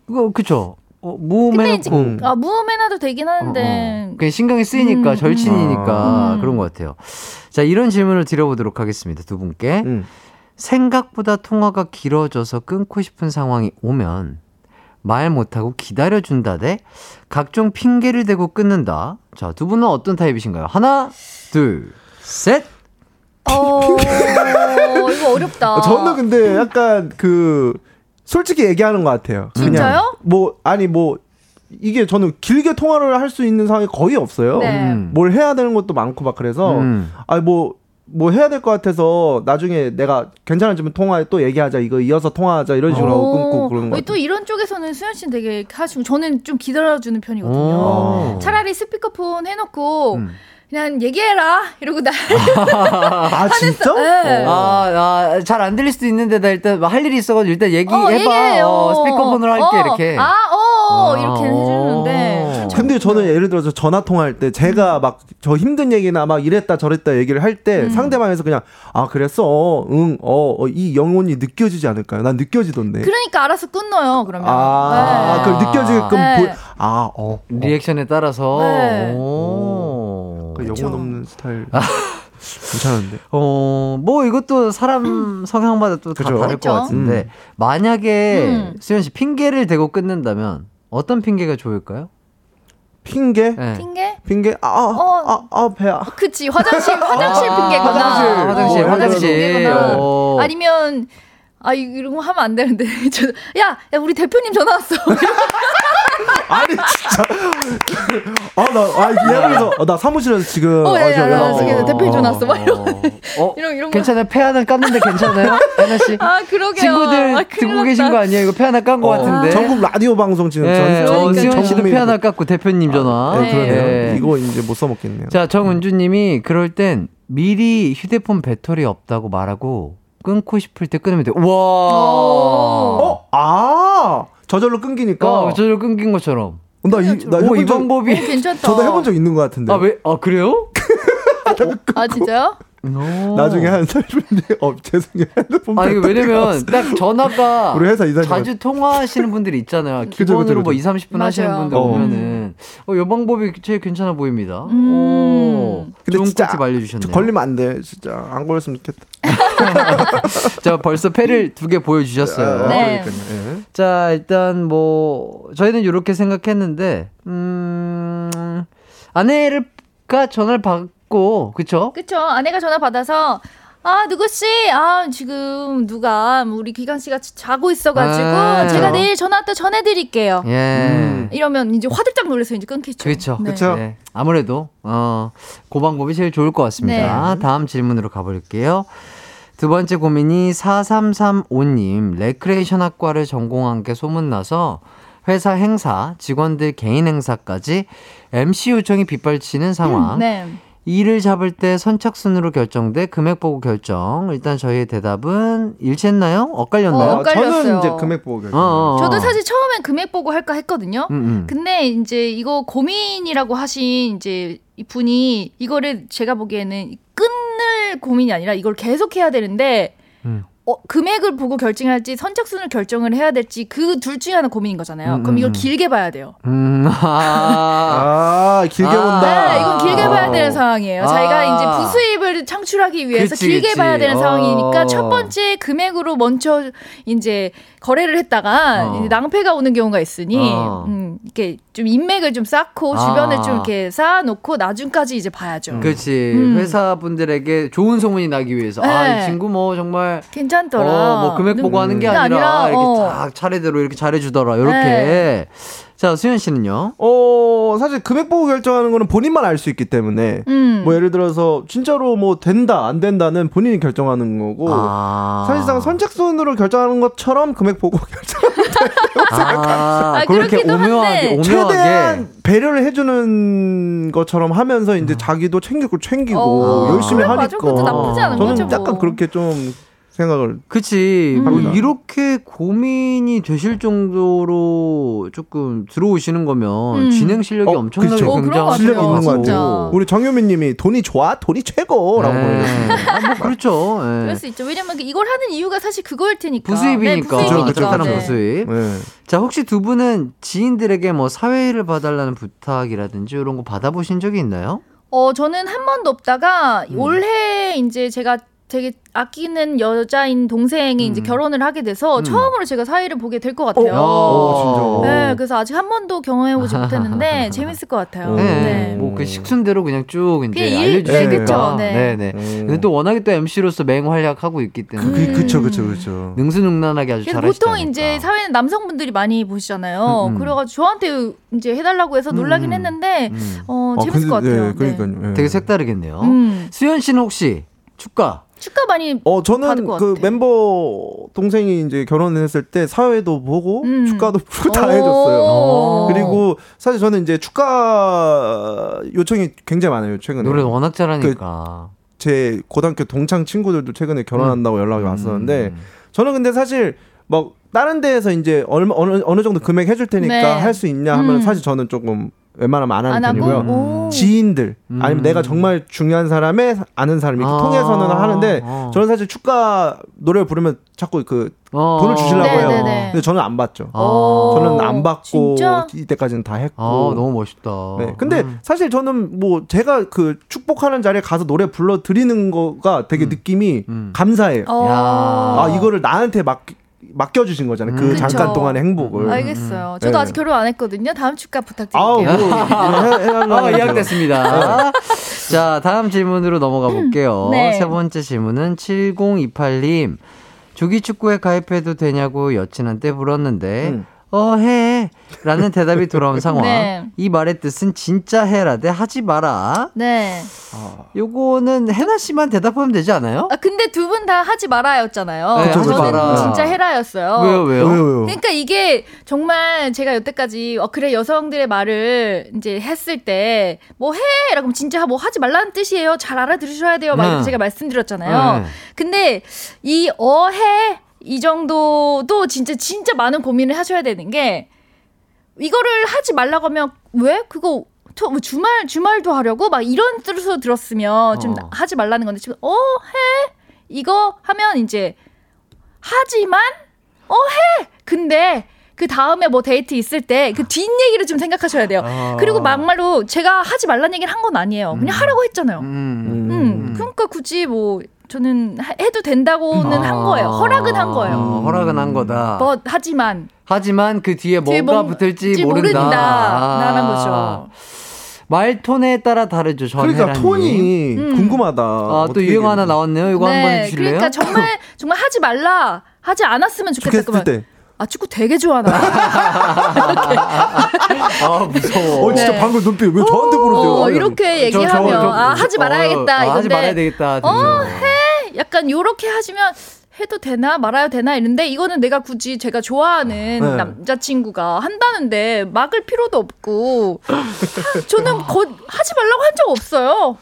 그거 그쵸. 어, 무음해놓고 음. 아, 무음해놔도 되긴 하는데 어, 어. 그냥 신경이 쓰이니까 음, 절친이니까 음. 그런 것 같아요. 자 이런 질문을 드려보도록 하겠습니다. 두 분께 음. 생각보다 통화가 길어져서 끊고 싶은 상황이 오면 말 못하고 기다려준다 대 각종 핑계를 대고 끊는다. 자 두 분은 어떤 타입이신가요? 하나, 둘, 셋. 어, 이거 어렵다. 저는 근데 약간 그 솔직히 얘기하는 것 같아요. 그냥 진짜요? 뭐 아니 뭐 이게 저는 길게 통화를 할 수 있는 상황이 거의 없어요. 네. 음. 뭘 해야 되는 것도 많고 막 그래서 음. 아니 뭐뭐 해야 될 것 같아서 나중에 내가 괜찮아지면 통화에 또 얘기하자 이거 이어서 통화하자 이런 식으로 하고 끊고 그러는 거 어, 또 이런 쪽에서는 수현 씨는 되게 하시고 저는 좀 기다려주는 편이거든요. 오. 차라리 스피커폰 해놓고 음. 그냥 얘기해라 이러고 나. 아 진짜? 네. 아, 아, 잘안 들릴 수도 있는데, 나 일단 뭐할 일이 있어가지고 일단 얘기해봐. 어. 어, 스피커폰으로 할게, 어. 이렇게. 아, 어, 아, 이렇게 어. 해주는데. 근데 저는 예를 들어서 전화 통화할 때 제가 막 저 힘든 얘기나 막 이랬다 저랬다 얘기를 할때 음. 상대방에서 그냥 아 그랬어 응어이 영혼이 느껴지지 않을까요? 난 느껴지던데. 그러니까 알아서 끊어요, 그러면. 아, 네. 그걸 느껴지게끔 네. 보, 아, 어, 리액션에 따라서. 네. 오. 그. 영혼 없는 스타일. 괜찮은데. 어, 뭐 이것도 사람 성향마다 또 다. 다를 그쵸. 것 같은데, 음. 만약에 음. 수현 씨 핑계를 대고 끊는다면 어떤 핑계가 좋을까요? 핑계? 네. 핑계? 핑계? 아, 아, 어. 아, 아, 배야. 그치, 화장실, 화장실 아, 핑계구나. 화장실. 아, 화장실, 어, 화장실. 핑계구나. 어. 아니면, 아, 이- 이런 거 하면 안 되는데. 저, 야, 야, 우리 대표님 전화 왔어. 아니, 진짜. 아, 나, 아, 예를 들어서, 어, 나 사무실에서 지금. 어, 아, 야, 저 야, 야, 연락- 지금 어, 대표님 전화 왔어. 막 이런, 어, 이런, 이런 거. 괜찮아요? 폐 하나 깠는데 괜찮아요? 하나 씨? 아, 그러게요. 친구들 아, 듣고 났다. 계신 거 아니에요? 이거 폐 하나 깐거 어, 같은데. 전국 라디오 방송 지금 예, 전, 어, 전, 수현 씨도 폐 하나 깠고 대표님 전화. 네, 그러네요. 예. 이거 이제 못 써먹겠네요. 자, 정은주님이 그럴 땐 미리 휴대폰 배터리 없다고 말하고 끊고 싶을 때 끊으면 돼. 와. 어? 아! 저절로 끊기니까. 어, 저를 끊긴 것처럼. 나, 이, 나 오, 이 적, 방법이. 어, 괜찮다. 저도 해본 적 있는 것 같은데. 아, 왜? 아, 그래요? 아, 진짜요? 오. 나중에 한 30분 뒤에, 어, 죄송해요. 핸드폰 아, 배터리가 왜냐면. 딱 전화가 우리 회사 이사님. 자주 통화하시는 분들이 있잖아요. 기본으로 그죠, 뭐 2, 그죠. 30분 하시는 맞아요. 분들 어. 보면은 어, 이 방법이 제일 괜찮아 보입니다. 음. 오. 근데 좋은 진짜 꿀팁 알려주셨네요. 걸리면 안 돼. 진짜. 안 걸렸으면 좋겠다. 자, 벌써 패를 두 개 보여주셨어요. 아, 네. 예. 자, 일단 뭐 저희는 이렇게 생각했는데 음 아내가 전화를 받 고 그쵸? 그쵸. 아내가 전화 받아서, 아, 누구씨? 아, 지금 누가, 뭐 우리 기광씨가 자고 있어가지고, 아. 제가 내일 전화 또 전해드릴게요. 예. 음. 이러면 이제 화들짝 놀라서 이제 끊겠죠. 그렇죠. 네. 그쵸. 네. 아무래도 어, 그 방법이 제일 좋을 것 같습니다. 네. 다음 질문으로 가볼게요. 두 번째 고민이 4335님 레크레이션 학과를 전공한 게 소문나서 회사 행사, 직원들 개인 행사까지 MC 요청이 빗발치는 상황. 네. 일을 잡을 때 선착순으로 결정돼 금액 보고 결정. 일단 저희의 대답은 일치했나요? 엇갈렸나요? 어, 엇갈렸어요. 저는 이제 금액 보고 결정. 어, 어, 어. 저도 사실 처음엔 금액 보고 할까 했거든요. 음, 음. 근데 이제 이거 고민이라고 하신 이제 이 분이 이거를 제가 보기에는 끊을 고민이 아니라 이걸 계속 해야 되는데 음. 어, 금액을 보고 결정할지 선착순을 결정을 해야 될지 그 둘 중에 하나 고민인 거잖아요. 음, 그럼 이걸 음. 길게 봐야 돼요. 음, 아. 아, 길게 아. 본다. 네, 이건 길게 아. 봐야 되는 상황이에요. 아. 자기가 이제 부수입을 창출하기 위해서 그치, 길게 그치. 봐야 되는 어. 상황이니까 첫 번째 금액으로 먼저 이제 거래를 했다가 어. 이제 낭패가 오는 경우가 있으니 어. 음, 이렇게 좀 인맥을 좀 쌓고 아. 주변을 좀 이렇게 쌓아놓고 나중까지 이제 봐야죠. 그렇지 음. 회사 분들에게 좋은 소문이 나기 위해서 아이 네. 친구 뭐 정말 괜찮 더라. 어, 뭐 금액 보고 하는 게 그게 아니라, 아니라, 이렇게 어. 딱 차례대로 이렇게 잘해주더라 이렇게 네. 자 수현 씨는요 어, 사실 금액 보고 결정하는 거는 본인만 알 수 있기 때문에 음. 뭐 예를 들어서 진짜로 뭐 된다 안 된다는 본인이 결정하는 거고 아. 사실상 선착순으로 결정하는 것처럼 금액 보고 결정하는 아, 아, 그렇게 오묘하게 한데. 최대한 오묘하게 배려를 해주는 것처럼 하면서 이제 자기도 챙기고 챙기고 어, 열심히. 하니까 나쁘지 않은 저는 거죠, 뭐. 약간 그렇게 좀 생각을 그치 뭐 합니다. 이렇게 고민이 되실 정도로 조금 들어오시는 거면 음. 진행 실력이 어, 엄청나게 그쵸. 어, 굉장히. 실력이 있는 것 진짜. 같아요. 우리 정효민 님이 돈이 좋아, 돈이 최고라고 네. 아, 뭐 그렇죠 예. 그럴 수 있죠. 왜냐면 이걸 하는 이유가 사실 그거일 테니까. 부수입이니까 네, 부수입이니까. 적당한 네. 부수입 네. 자, 혹시 두 분은 지인들에게 뭐 사회를 봐달라는 부탁이라든지 이런 거 받아보신 적이 있나요? 어, 저는 한 번도 없다가 음. 올해 이제 제가 되게 아끼는 여자인 동생이 이제 결혼을 하게 돼서 음. 처음으로 제가 사회를 보게 될 것 같아요. 어, 진짜. 네, 그래서 아직 한 번도 경험해보지 못했는데 재밌을 것 같아요. 음. 네. 네. 뭐그 식순대로 그냥 쭉 이제 그냥 일- 알려주시니까. 네. 네. 네, 네. 음. 근데 또 워낙에 또 MC로서 맹활약 하고 있기 때문에 그, 그쵸, 그쵸, 그쵸. 능수능란하게 아주 잘하시다 보통 이제 사회는 남성분들이 많이 보시잖아요. 음, 음. 그래가지고 저한테 이제 해달라고 해서 놀라긴 음. 했는데 음. 어, 아, 재밌을 근데, 것 같아요. 네, 그러니까요. 예. 되게 색다르겠네요. 음. 수현 씨는 혹시 축가. 축가 많이 어 저는 것그 같아. 멤버 동생이 이제 결혼했을 때 사회도 보고 음. 축가도 다 오. 해줬어요. 그리고 사실 저는 이제 축가 요청이 굉장히 많아요 최근에. 노래 워낙 잘하니까. 제 고등학교 동창 친구들도 최근에 결혼한다고 연락이 왔었는데 음. 저는 근데 사실 뭐 다른 데에서 이제 얼마 어느 어느 정도 금액 해줄 테니까 네. 할수 있냐 하면 음. 사실 저는 조금 웬만하면 안 하는 안 편이고요. 오. 지인들 음. 아니면 내가 정말 중요한 사람의 아는 사람 이렇게 아. 통해서는 하는데 어. 저는 사실 축가 노래 를 부르면 자꾸 그 어. 돈을 주시려고 네, 해요. 네, 네. 근데 저는 안 받죠. 아. 저는 안 받고 진짜? 이때까지는 다 했고. 아, 너무 멋있다. 네. 근데 음. 사실 저는 뭐 제가 그 축복하는 자리에 가서 노래 불러 드리는 거가 되게 느낌이 음. 감사해요. 어. 야. 아 이거를 나한테 맡 맡겨 주신 거잖아요. 그 음. 그쵸. 잠깐 동안의 행복을. 알겠어요. 저도 네. 아직 결혼 안 했거든요. 다음 뭐 부탁드릴게요. 해, 해달라고 아. 예약됐습니다. 자, 다음 질문으로 넘어가 볼게요. 네. 세 번째 질문은 7028님. 조기축구에 가입해도 되냐고 여친한테 물었는데, 음. 어, 해. 라는 대답이 돌아온 상황. 네. 이 말의 뜻은 진짜 해라 대 하지 마라. 네. 요거는 해나 씨만 대답하면 되지 않아요? 아 근데 두 분 다 하지 말아였잖아요. 네, 하지 저는 마라. 진짜 해라였어요. 왜요, 왜요? 왜요 왜요? 그러니까 이게 정말 제가 여태까지 어 그래 여성들의 말을 이제 했을 때 뭐 해! 라고 하면 진짜 뭐 하지 말라는 뜻이에요. 잘 알아들으셔야 돼요. 막 네. 제가 말씀드렸잖아요. 네. 근데 이 어 해! 이 정도도 진짜 진짜 많은 고민을 하셔야 되는 게 이거를 하지 말라고 하면 왜 그거 저- 뭐 주말 주말도 하려고 막 이런 뜻으로 들었으면 좀 어. 하지 말라는 건데 지금 어해 이거 하면 이제 하지만 어해 근데 그 다음에 뭐 데이트 있을 때 그 뒷 얘기를 좀 생각하셔야 돼요. 아. 그리고 막말로 제가 하지 말라는 얘기를 한 건 아니에요. 그냥 하라고 했잖아요. 음. 음, 그러니까 굳이 뭐 저는 하- 해도 된다고는 한 거예요. 허락은 한 거예요. 어, 허락은 한 거다. 뭐 하지만 하지만 그 뒤에 뭐가 뭔- 붙을지 지 모른다. 모른다라는 아. 거죠. 말 톤에 따라 다르죠. 그러니까. 톤이 음. 궁금하다. 아, 또 유행 하나? 나왔네요. 이거 한번 해주실래요? 그러니까 정말 정말 하지 말라 하지 않았으면 좋겠다. 때. 아 축구 되게 좋아하나. 아, 무서워. 어 진짜 네. 방금 눈빛 왜 저한테 보러세요? 어, 이렇게 저, 저, 얘기하면 저, 아 저, 하지 말아야겠다 어, 아, 하지 이건데 말아야 되겠다. 어, 되죠. 약간 요렇게 하시면 해도 되나 말아야 되나 이런데 이거는 내가 굳이 제가 좋아하는 네. 남자친구가 한다는데 막을 필요도 없고. 저는 거, 하지 말라고 한 적 없어요.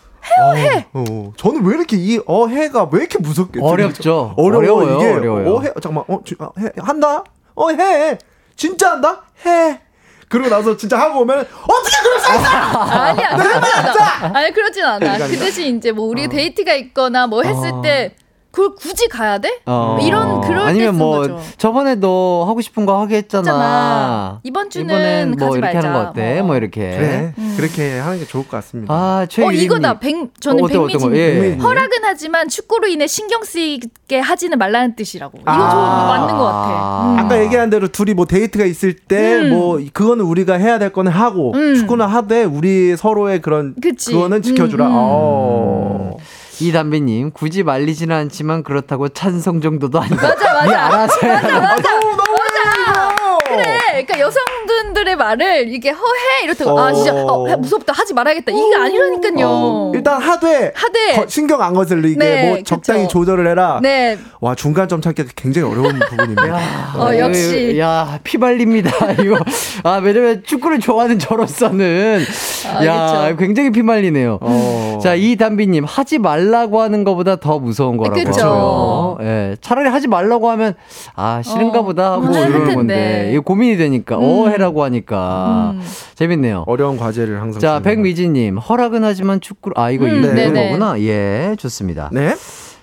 어, 저는 왜 이렇게 이 어해가 왜 이렇게 무섭게 어렵죠. 어려워 어려워요, 이게. 어려워요. 어해 잠깐만. 어 지- 아, 해, 한다? 어해. 진짜 한다? 해 그러고 나서 진짜 하고 오면 어떻게 그럴 수 있어 아니야 그러진 않아. 아니 그러진 않아. 그러니까. 그 대신 이제 뭐 우리 데이트가 있거나 뭐 했을 어. 때 그걸 굳이 가야 돼? 어. 이런 그럴 때 아니면 쓴뭐 거죠. 저번에 너 하고 싶은 거 하게 했잖아. 했잖아. 이번 주는 이번엔 뭐 가지 이렇게 말자. 하는 거 어때? 뭐. 뭐, 이렇게. 그래 음. 그렇게 하는 게 좋을 것 같습니다 아, 어 최유림님. 이거다. 백 저는 어? 백미진. 예. 허락은 하지만 축구로 인해 신경 쓰이게 하지는 말라는 뜻이라고. 이거 아. 좀 맞는 것 같아. 음. 아까 얘기한 대로 둘이 뭐 데이트가 있을 때 음. 뭐 그거는 우리가 해야 될 거는 하고 음. 축구는 하되 우리 서로의 그런 그치. 그거는 지켜주라 음, 음. 어. 이담비님 굳이 말리지는 않지만 그렇다고 찬성 정도도 아니다. 맞아, 맞아. 네 알아서. 맞아, 맞아. 이거 그래. 그러니까 여성분들의 말을 이게 허해 이렇다고 아 진짜 어, 해, 무섭다 하지 말아야겠다 이게 아니라니까요. 어, 일단 하되 하되 거- 신경 안 거슬리게 네, 뭐 적당히 그쵸. 조절을 해라 네. 와 중간점 찾기가 굉장히 어려운 부분입니다 어, 역시. 야, 피발립니다. 이거. 아, 왜냐면 축구를 좋아하는 저로서는. 아, 야, 그쵸. 굉장히 피말리네요. 어. 자, 이담비님, 하지 말라고 하는 것보다 더 무서운 거라고. 그쵸. 하죠. 예, 차라리 하지 말라고 하면, 아, 싫은가 어, 보다 하고 음, 할 이러는. 건데. 이거 고민이 되니까, 어, 해라고 하니까. 음. 재밌네요. 어려운 과제를 항상 자, 백미진님, 허락은 하지만 축구를, 아, 이거 음, 이런 네네. 거구나. 예, 좋습니다. 네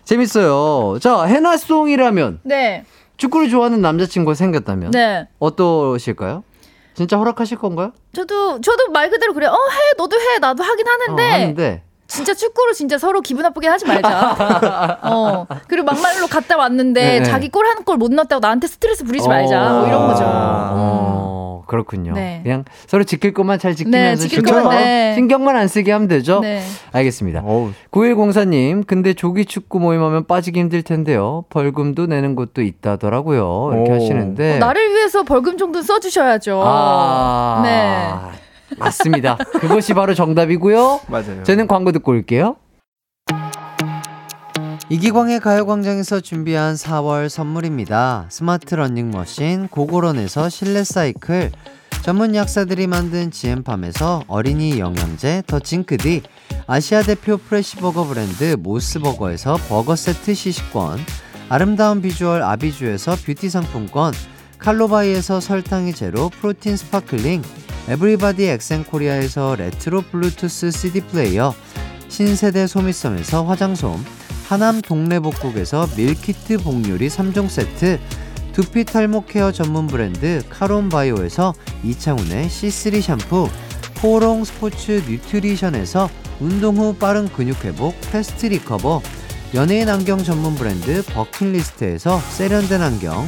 재밌어요. 자, 해나송이라면, 네. 축구를 좋아하는 남자친구가 생겼다면, 네. 어떠실까요? 진짜 허락하실 건가요? 저도 저도 말 그대로 그래. 어 해. 너도 해. 나도 하긴 하는데. 어, 하는데. 진짜 축구로 진짜 서로 기분 나쁘게 하지 말자. 어. 그리고 막말로 갔다 왔는데 네, 네. 자기 골 한 골 못 넣었다고 나한테 스트레스 부리지 말자. 뭐 이런 거죠. 어, 그렇군요. 네. 그냥 서로 지킬 것만 잘 네, 지키면서 지킬 신경, 것만, 네. 신경만 안 쓰게 하면 되죠? 네. 알겠습니다. 어우 9104님, 근데 조기 축구 모임하면 빠지기 힘들 텐데요. 벌금도 내는 곳도 있다더라고요. 이렇게 오. 하시는데. 어, 나를 위해서 벌금 정도 써주셔야죠. 아, 네. 맞습니다. 그것이 바로 정답이고요. 맞아요 저는 광고 듣고 올게요. 이기광의 가요광장에서 준비한 4월 선물입니다. 스마트 러닝머신, 고고런에서 실내 사이클, 전문 약사들이 만든 지엠팜에서 어린이 영양제 더 징크디, 아시아 대표 fresh버거 브랜드 모스버거에서 버거 세트 시식권, 아름다운 비주얼 아비주에서 뷰티 상품권, 칼로바이에서 설탕이 제로 protein sparkling, 에브리바디 엑센코리아에서 레트로 블루투스 CD 플레이어, 신세대 소미섬에서 화장솜, 하남 동래복국에서 밀키트 복요리 3종 세트, 두피 탈모 케어 전문 브랜드 카론바이오에서 이창훈의 C3 샴푸, 포롱 스포츠 뉴트리션에서 운동 후 빠른 근육 회복 fast recover, 연예인 안경 전문 브랜드 버킷리스트에서 세련된 안경,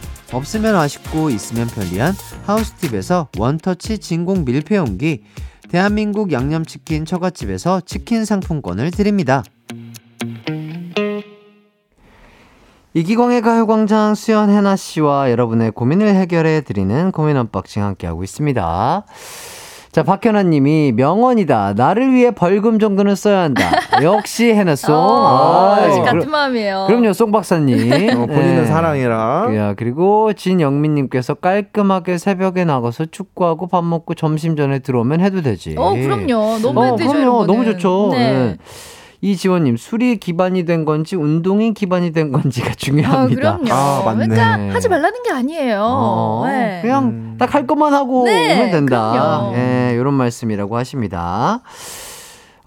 없으면 아쉽고 있으면 편리한 하우스팁에서 원터치 진공 밀폐용기, 대한민국 양념치킨 처갓집에서 치킨 상품권을 드립니다. 이기광의 가요광장 수현 해나 씨와 여러분의 고민을 해결해 드리는 고민 unboxing 함께하고 있습니다. 자, 박현아 님이 명언이다. 나를 위해 벌금 정도는 써야 한다. 역시 해나송. 어, 아이, 같은 그럼- 마음이에요. 그럼요, 송 박사님. 어, 본인은 네. 사랑이라. 야, 그리고 진영민 님께서 깔끔하게 새벽에 나가서 축구하고 밥 먹고 점심 전에 들어오면 해도 되지. 어, 그럼요. 너무 어, 되죠. 그럼요. 너무. 좋죠. 네. 네. 이지원님, 술이 기반이 된 건지 운동이 기반이 된 건지가 아, 중요합니다. 그럼요. 아, 맞네. 그러니까 하지 말라는 게 아니에요. 어, 네. 그냥 음. 딱할 것만 하고 네, 오면 된다. 그럼요. 예, 이런 말씀이라고 하십니다.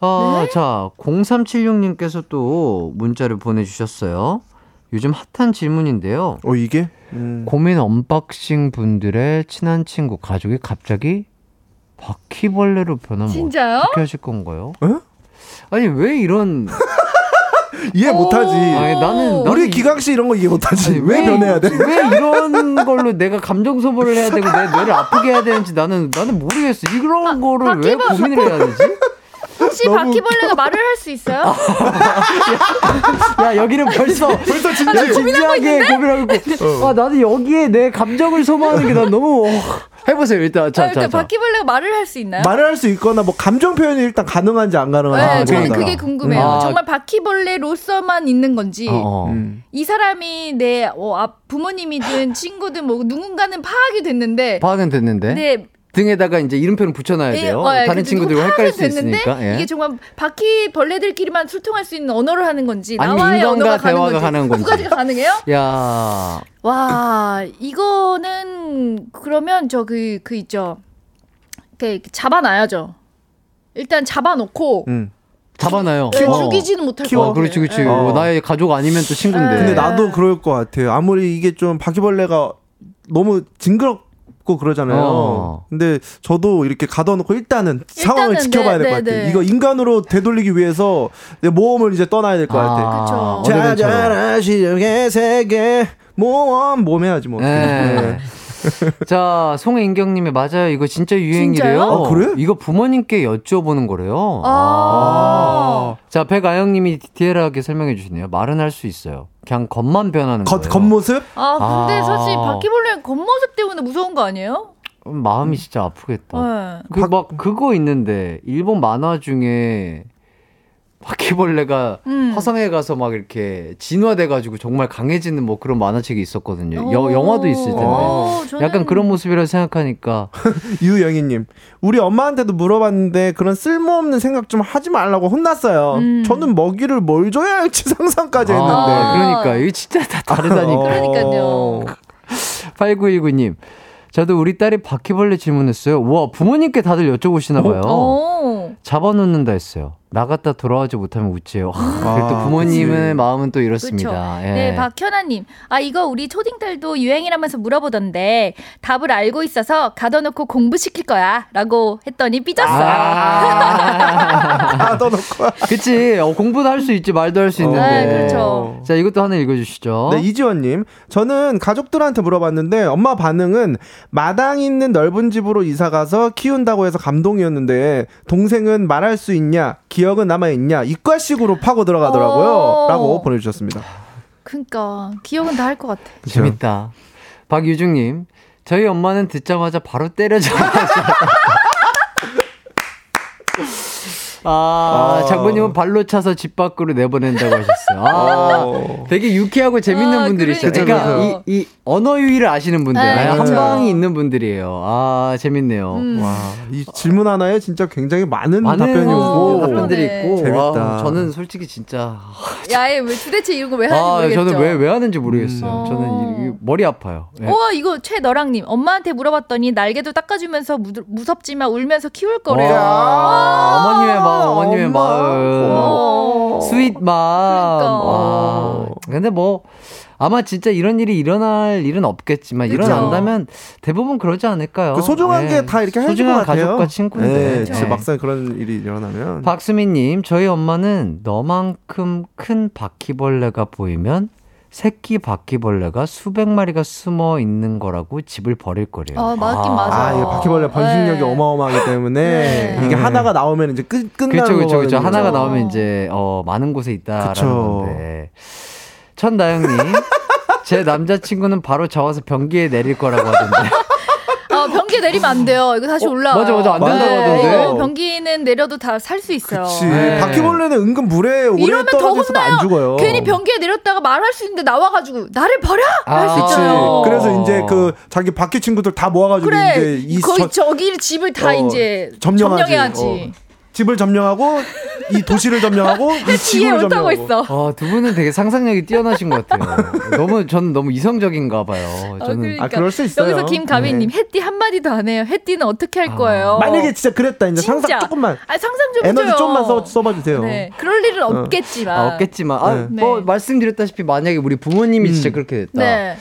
어, 네? 자, 0376님께서 또 문자를 보내주셨어요. 요즘 핫한 질문인데요. 어 이게? 음. 고민 unboxing 분들의 친한 친구, 가족이 갑자기 바퀴벌레로 변하면 진짜요? 어떻게 하실 건가요? 어? 아니, 왜 이런. 이해 못하지. 아니, 나는. 나는 우리 이- 기강 씨 이런 거 이해 못하지. 아니, 왜 변해야 돼? 왜 이런 걸로 내가 감정 소모를 해야 되고 내 뇌를 아프게 해야 되는지 나는 나는 모르겠어. 이런 거를 왜 고민을 해야 되지? 혹시 너무 바퀴벌레가 말을 할 수 있어요? 야 여기는 벌써 벌써 야, 진짜 진지하게 고민하고 있고. 아 나는 여기에 내 감정을 소모하는 게 난 너무 어, 해보세요 일단 아, 자 그러니까 자 자. 바퀴벌레가 말을 할 수 있나요? 말을 할 수 있거나 뭐 감정 표현이 일단 가능한지 안 가능한지. 네, 아, 저는 그러니까. 그게 궁금해요. 아. 정말 바퀴벌레로서만 있는 건지, 어, 어. 음. 이 사람이 내 어, 앞 부모님이든 친구든 뭐 누군가는 파악이 됐는데, 파악은 됐는데 네, 등에다가 이제 이름표는 붙여놔야 예, 돼요. 어, 예, 다른 그래도 친구들과 헷갈릴 수 있으니까. 예. 이게 정말 바퀴 벌레들끼리만 소통할 수 있는 언어를 하는 건지, 아니면 나와의 인간과 언어가 가는 대화가 가능한 건지. 두 가지가 가능해요? 야 와, 이거는 그러면 저그그 있죠. 이렇게 잡아놔야죠. 일단 잡아놓고 음. 잡아놔요. 네, 어. 죽이지는 못할 키워. 것 어, 같아요. 그렇지, 그렇지. 예. 어. 뭐 나의 가족 아니면 또 친구인데. 근데 네. 나도 그럴 것 같아요. 아무리 이게 좀 바퀴벌레가 너무 징그럽 고 그러잖아요. 어. 근데 저도 이렇게 가둬놓고 일단은, 상황을 일단은 지켜봐야 될 네, 것 네, 같아요. 네. 이거 인간으로 되돌리기 위해서 내 모험을 이제 떠나야 될 것 같아요. 아. 자자라 시력의 세계 모험 모험 해야지 뭐. 네. 자, 송인경님이 맞아요. 이거 진짜 유행이래요. 진짜요? 아, 그래? 이거 부모님께 여쭤보는 거래요. 아. 자, 백아영님이 디테일하게 설명해 주시네요. 말은 할 수 있어요. 그냥 겉만 변하는 겉 거예요. 겉모습? 아, 근데 아. 사실 바퀴벌레는 겉모습 때문에 무서운 거 아니에요? 음, 마음이 진짜 아프겠다. 네. 그막 그거 있는데 일본 만화 중에 바퀴벌레가 음. 화성에 가서 막 이렇게 진화돼가지고 정말 강해지는 뭐 그런 만화책이 있었거든요. 여, 오. 영화도 있을 텐데. 오, 저는- 약간 그런 모습이라 생각하니까 유영희님, 우리 엄마한테도 물어봤는데 그런 쓸모없는 생각 좀 하지 말라고 혼났어요. 음. 저는 먹이를 뭘 줘야 할지 상상까지 아, 했는데. 그러니까 이게 진짜 다 다르다니까. 그러니까요. 어. 8919님. 저도 우리 딸이 바퀴벌레 질문했어요. 와, 부모님께 다들 여쭤보시나 봐요. 오. 오. 잡아놓는다 했어요. 나갔다 돌아오지 못하면 웃지요. 아, 또 부모님의 그치. 마음은 또 이렇습니다. 예. 네, 박현아님. 아, 이거 우리 초딩들도 유행이라면서 물어보던데 답을 알고 있어서 가둬놓고 공부시킬 거야. 라고 했더니 삐졌어요. 아, 가둬놓고. 그치. 어, 공부도 할 수 있지, 말도 할 수 있는데. 네, 그렇죠. 자, 이것도 하나 읽어주시죠. 네, 이지원님. 저는 가족들한테 물어봤는데 엄마 반응은 마당 있는 넓은 집으로 이사 가서 키운다고 해서 감동이었는데 동생은 말할 수 있냐, 기 억은 남아 있냐 이과식으로 파고 들어가더라고요. 어. 라고 보내주셨습니다. 그니까, 기억은 다 할 것 같아. 재밌다. 박유중님, 저희 엄마는 듣자마자 바로 때려줘. 아, 아. 장모님은 발로 차서 집 밖으로 내보낸다고 하셨어요. 아, 어. 되게 유쾌하고 재밌는 아, 분들이 있어요. 그러니까요. 그러니까 이, 이 언어 유희를 아시는 분들, 네, 한. 방이 있는 분들이에요. 아, 재밌네요. 음. 와, 이 질문 하나에 진짜 굉장히 많은, 많은 답변이 어, 오고 답변들이 그러네. 있고, 재밌다. 와, 저는 솔직히 진짜 야, 얘 왜 도대체 이런 거 왜 하는지 아, 모르겠죠. 저는 왜, 왜 하는지 모르겠어요. 음. 저는 이, 이 머리 아파요. 예. 우와 이거 최너랑님 엄마한테 물어봤더니 날개도 닦아주면서 무, 무섭지만 울면서 키울 거래요. 아, 어머님의 마음, 어머님의 엄마. 마음. 고마워. sweet 마음. 그러니까. 와. 근데 뭐, 아마 진짜 이런 일이 일어날 일은 없겠지만, 그쵸. 일어난다면 대부분 그러지 않을까요? 그 소중한 예. 게다 이렇게 해줄 것 소중한 같아요. 가족과 친구인데. 네, 네. 막상 그런 일이 일어나면 박수민님, 저희 엄마는 너만큼 큰 바퀴벌레가 보이면 새끼 바퀴벌레가 수백 마리가 숨어 있는 거라고 집을 버릴 거래요. 아, 맞긴 맞아. 아, 이게 바퀴벌레 번식력이 네. 어마어마하기 때문에 네. 이게 네. 하나가 나오면 이제 끝 끝나는 그렇죠, 그렇죠, 그렇죠. 하나가. 나오면 이제 어 많은 곳에 있다라는 그쵸. 건데. 천나영님, 제 남자친구는 바로 저와서 변기에 내릴 거라고 하던데. 아, 변기 내리면 안 돼요. 이거 다시 어, 올라와. 맞아, 맞아. 안 된다고 하던데. 이거 변기는 내려도 다 살 수 있어요. 그치. 네. 바퀴벌레는 은근 물에 오래 이러면 더 떨어져 있어도 안. 죽어요. 괜히 변기에 내렸다가 말할 수 있는데 나와가지고 나를 버려 할수 아, 그치. 있잖아요. 그래서 이제 그 자기 바퀴 친구들 다 모아가지고 그래 이제 이 거의 저- 저기 집을 다 어, 이제 점령하지. 점령해야지. 집을 점령하고 이 도시를 점령하고 이 이해 지구를 점령하고. 있어. 아, 두 분은 되게 상상력이 뛰어나신 것 같아요. 너무, 저는 너무 이성적인가 봐요. 아, 저는. 그러니까. 아 그럴 수 있어요. 여기서 김가빈님 네. 햇띠 한 마디도 안 해요. 햇띠는 어떻게 할 아. 거예요? 만약에 진짜 그랬다 이제 진짜. 상상 조금만 아 상상 좀 에너지 해줘요. 좀만 써, 써봐 주세요. 네, 그럴 일은 없겠지만. 아, 없겠지만. 아, 네. 뭐, 네. 말씀드렸다시피 만약에 우리 부모님이 진짜 음. 그렇게 됐다. 네.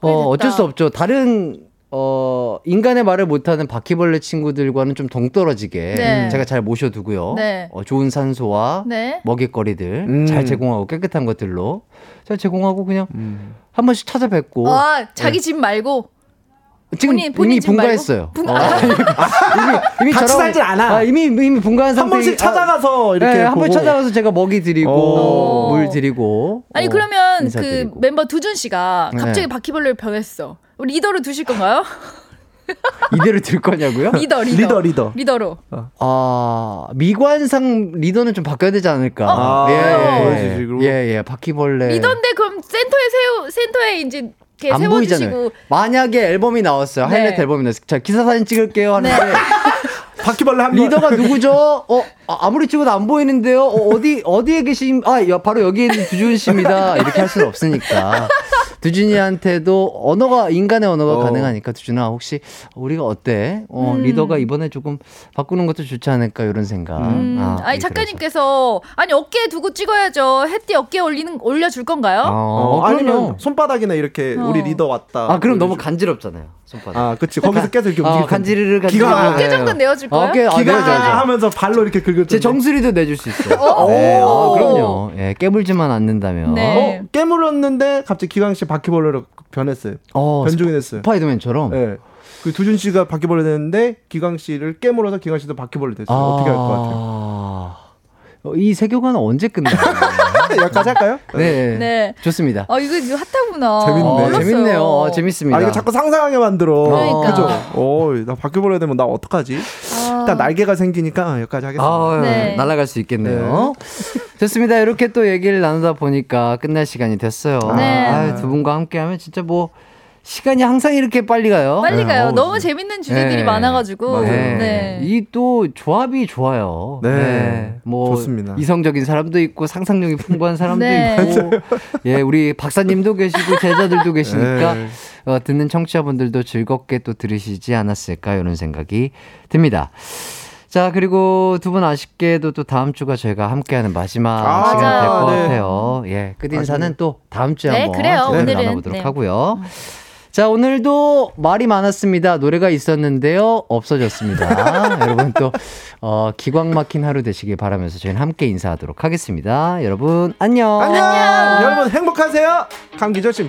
어, 어쩔. 수 없죠. 다른 어, 인간의 말을 못하는 바퀴벌레 친구들과는 좀 동떨어지게 네. 제가 잘 모셔두고요. 네. 어, 좋은 산소와 네. 먹잇거리들 음. 잘 제공하고 깨끗한 것들로 잘 제공하고 그냥 음. 한 번씩 찾아뵙고 아, 자기 집 말고 지금 본인- 본인 이미? 분가했어요. 분- 어, 이미 이미 같이 저랑- 살진 않아. 아, 이미 이미 분가한 한 상태. 번씩 찾아가서 이렇게 네, 한번. 찾아가서 제가 먹이 드리고 오. 물 드리고. 아니 어, 그러면 그 인사드리고. 멤버 두준 씨가 갑자기 네. 바퀴벌레를 변했어. 리더로 두실 건가요? 리더로 둘 거냐고요? 리더 리더 리더 리더. 리더로. 아 미관상 리더는 좀 바뀌어야 되지 않을까? 아, 예, 예, 식으로. 예, 예, 바퀴벌레. 리더인데 그럼 센터에 세우 센터에 이제 이렇게 안 세워주시고 보이잖아요. 만약에 앨범이 나왔어요. 네. 하이라이트 앨범이 나왔어요. 자 기사 사진 찍을게요 하는데 바퀴벌레 한 명. 리더가 누구죠? 어 아, 아무리 찍어도 안 보이는데요. 어, 어디 어디에 계신? 아 여- 바로 여기 있는 두준 씨입니다. 이렇게 할 수는 없으니까. 두준이한테도 언어가 인간의 언어가 어. 가능하니까 두준아 혹시 우리가 어때? 어, 음. 리더가 이번에 조금 바꾸는 것도 좋지 않을까 이런 생각. 음, 아, 아, 니. 작가님께서 아니 어깨에 두고 찍어야죠. 햇띠 어깨에 올리는 올려줄 건가요? 어, 어, 어, 아니면. 손바닥이나 이렇게 어. 우리 리더 왔다. 아 그럼 너무 간지럽잖아요. 손바닥. 아, 그치. 거기서 계속 이렇게 어, 간지르르 간지르르. 기가 아, 어깨 정도 내어줄 거예요? 어깨 아, 기가 내어줘야죠. 하면서 발로 이렇게 긁을 제. 정수리도 내줄 수 있어요. 오. 네, 아, 그럼요. 예, 깨물지만 않는다면. 네. 어, 깨물었는데 갑자기 기광 씨 바퀴벌레로 변했어요. 어, 변종이 됐어요. 스파이더맨처럼. 예. 그 두준 씨가 바퀴벌레 됐는데 기광 씨를 깨물어서 기광 씨도 바퀴벌레 됐어요. 어떻게 할 것 같아요? 어, 이 세교관은 언제 끝나요? 여기까지 할까요? 네. 네. 좋습니다. 아 이거 이거 핫하구나. 재밌네. 어, 몰랐어요. 재밌네요. 어, 재밌습니다. 아 이거 자꾸 상상하게 만들어. 그러니까. 그죠? 어, 나 바퀴벌레 되면 나 어떡하지? 아. 일단 날개가 생기니까 여기까지 하겠습니다. 아, 네. 날아갈 수 있겠네요. 좋습니다. 이렇게 또 얘기를 나누다 보니까 끝날 시간이 됐어요. 네. 아, 두 분과 함께하면 진짜 뭐 시간이 항상 이렇게 빨리 가요. 빨리 가요. 어우, 너무 재밌는 주제들이 네. 많아가지고. 네. 이또 조합이 좋아요. 네. 뭐 좋습니다. 이성적인 사람도 있고 상상력이 풍부한 사람도 네. 있고 예, 우리 박사님도 계시고 제자들도 계시니까 네. 어, 듣는 청취자분들도 즐겁게 또 들으시지 않았을까 이런 생각이 듭니다. 자, 그리고 두 분 아쉽게도 또 다음 주가 저희가 함께하는 마지막 아, 시간 될 것. 네. 같아요. 예, 끝인사는. 또 다음 주에 네, 한번 그래요. 오늘은, 나눠보도록 네. 하고요. 자, 오늘도 말이 많았습니다. 노래가 있었는데요. 없어졌습니다. 여러분 또, 어, 기광 막힌 하루 되시길 바라면서 저희는 함께 인사하도록 하겠습니다. 여러분, 안녕. 안녕. 여러분 행복하세요. 감기 조심.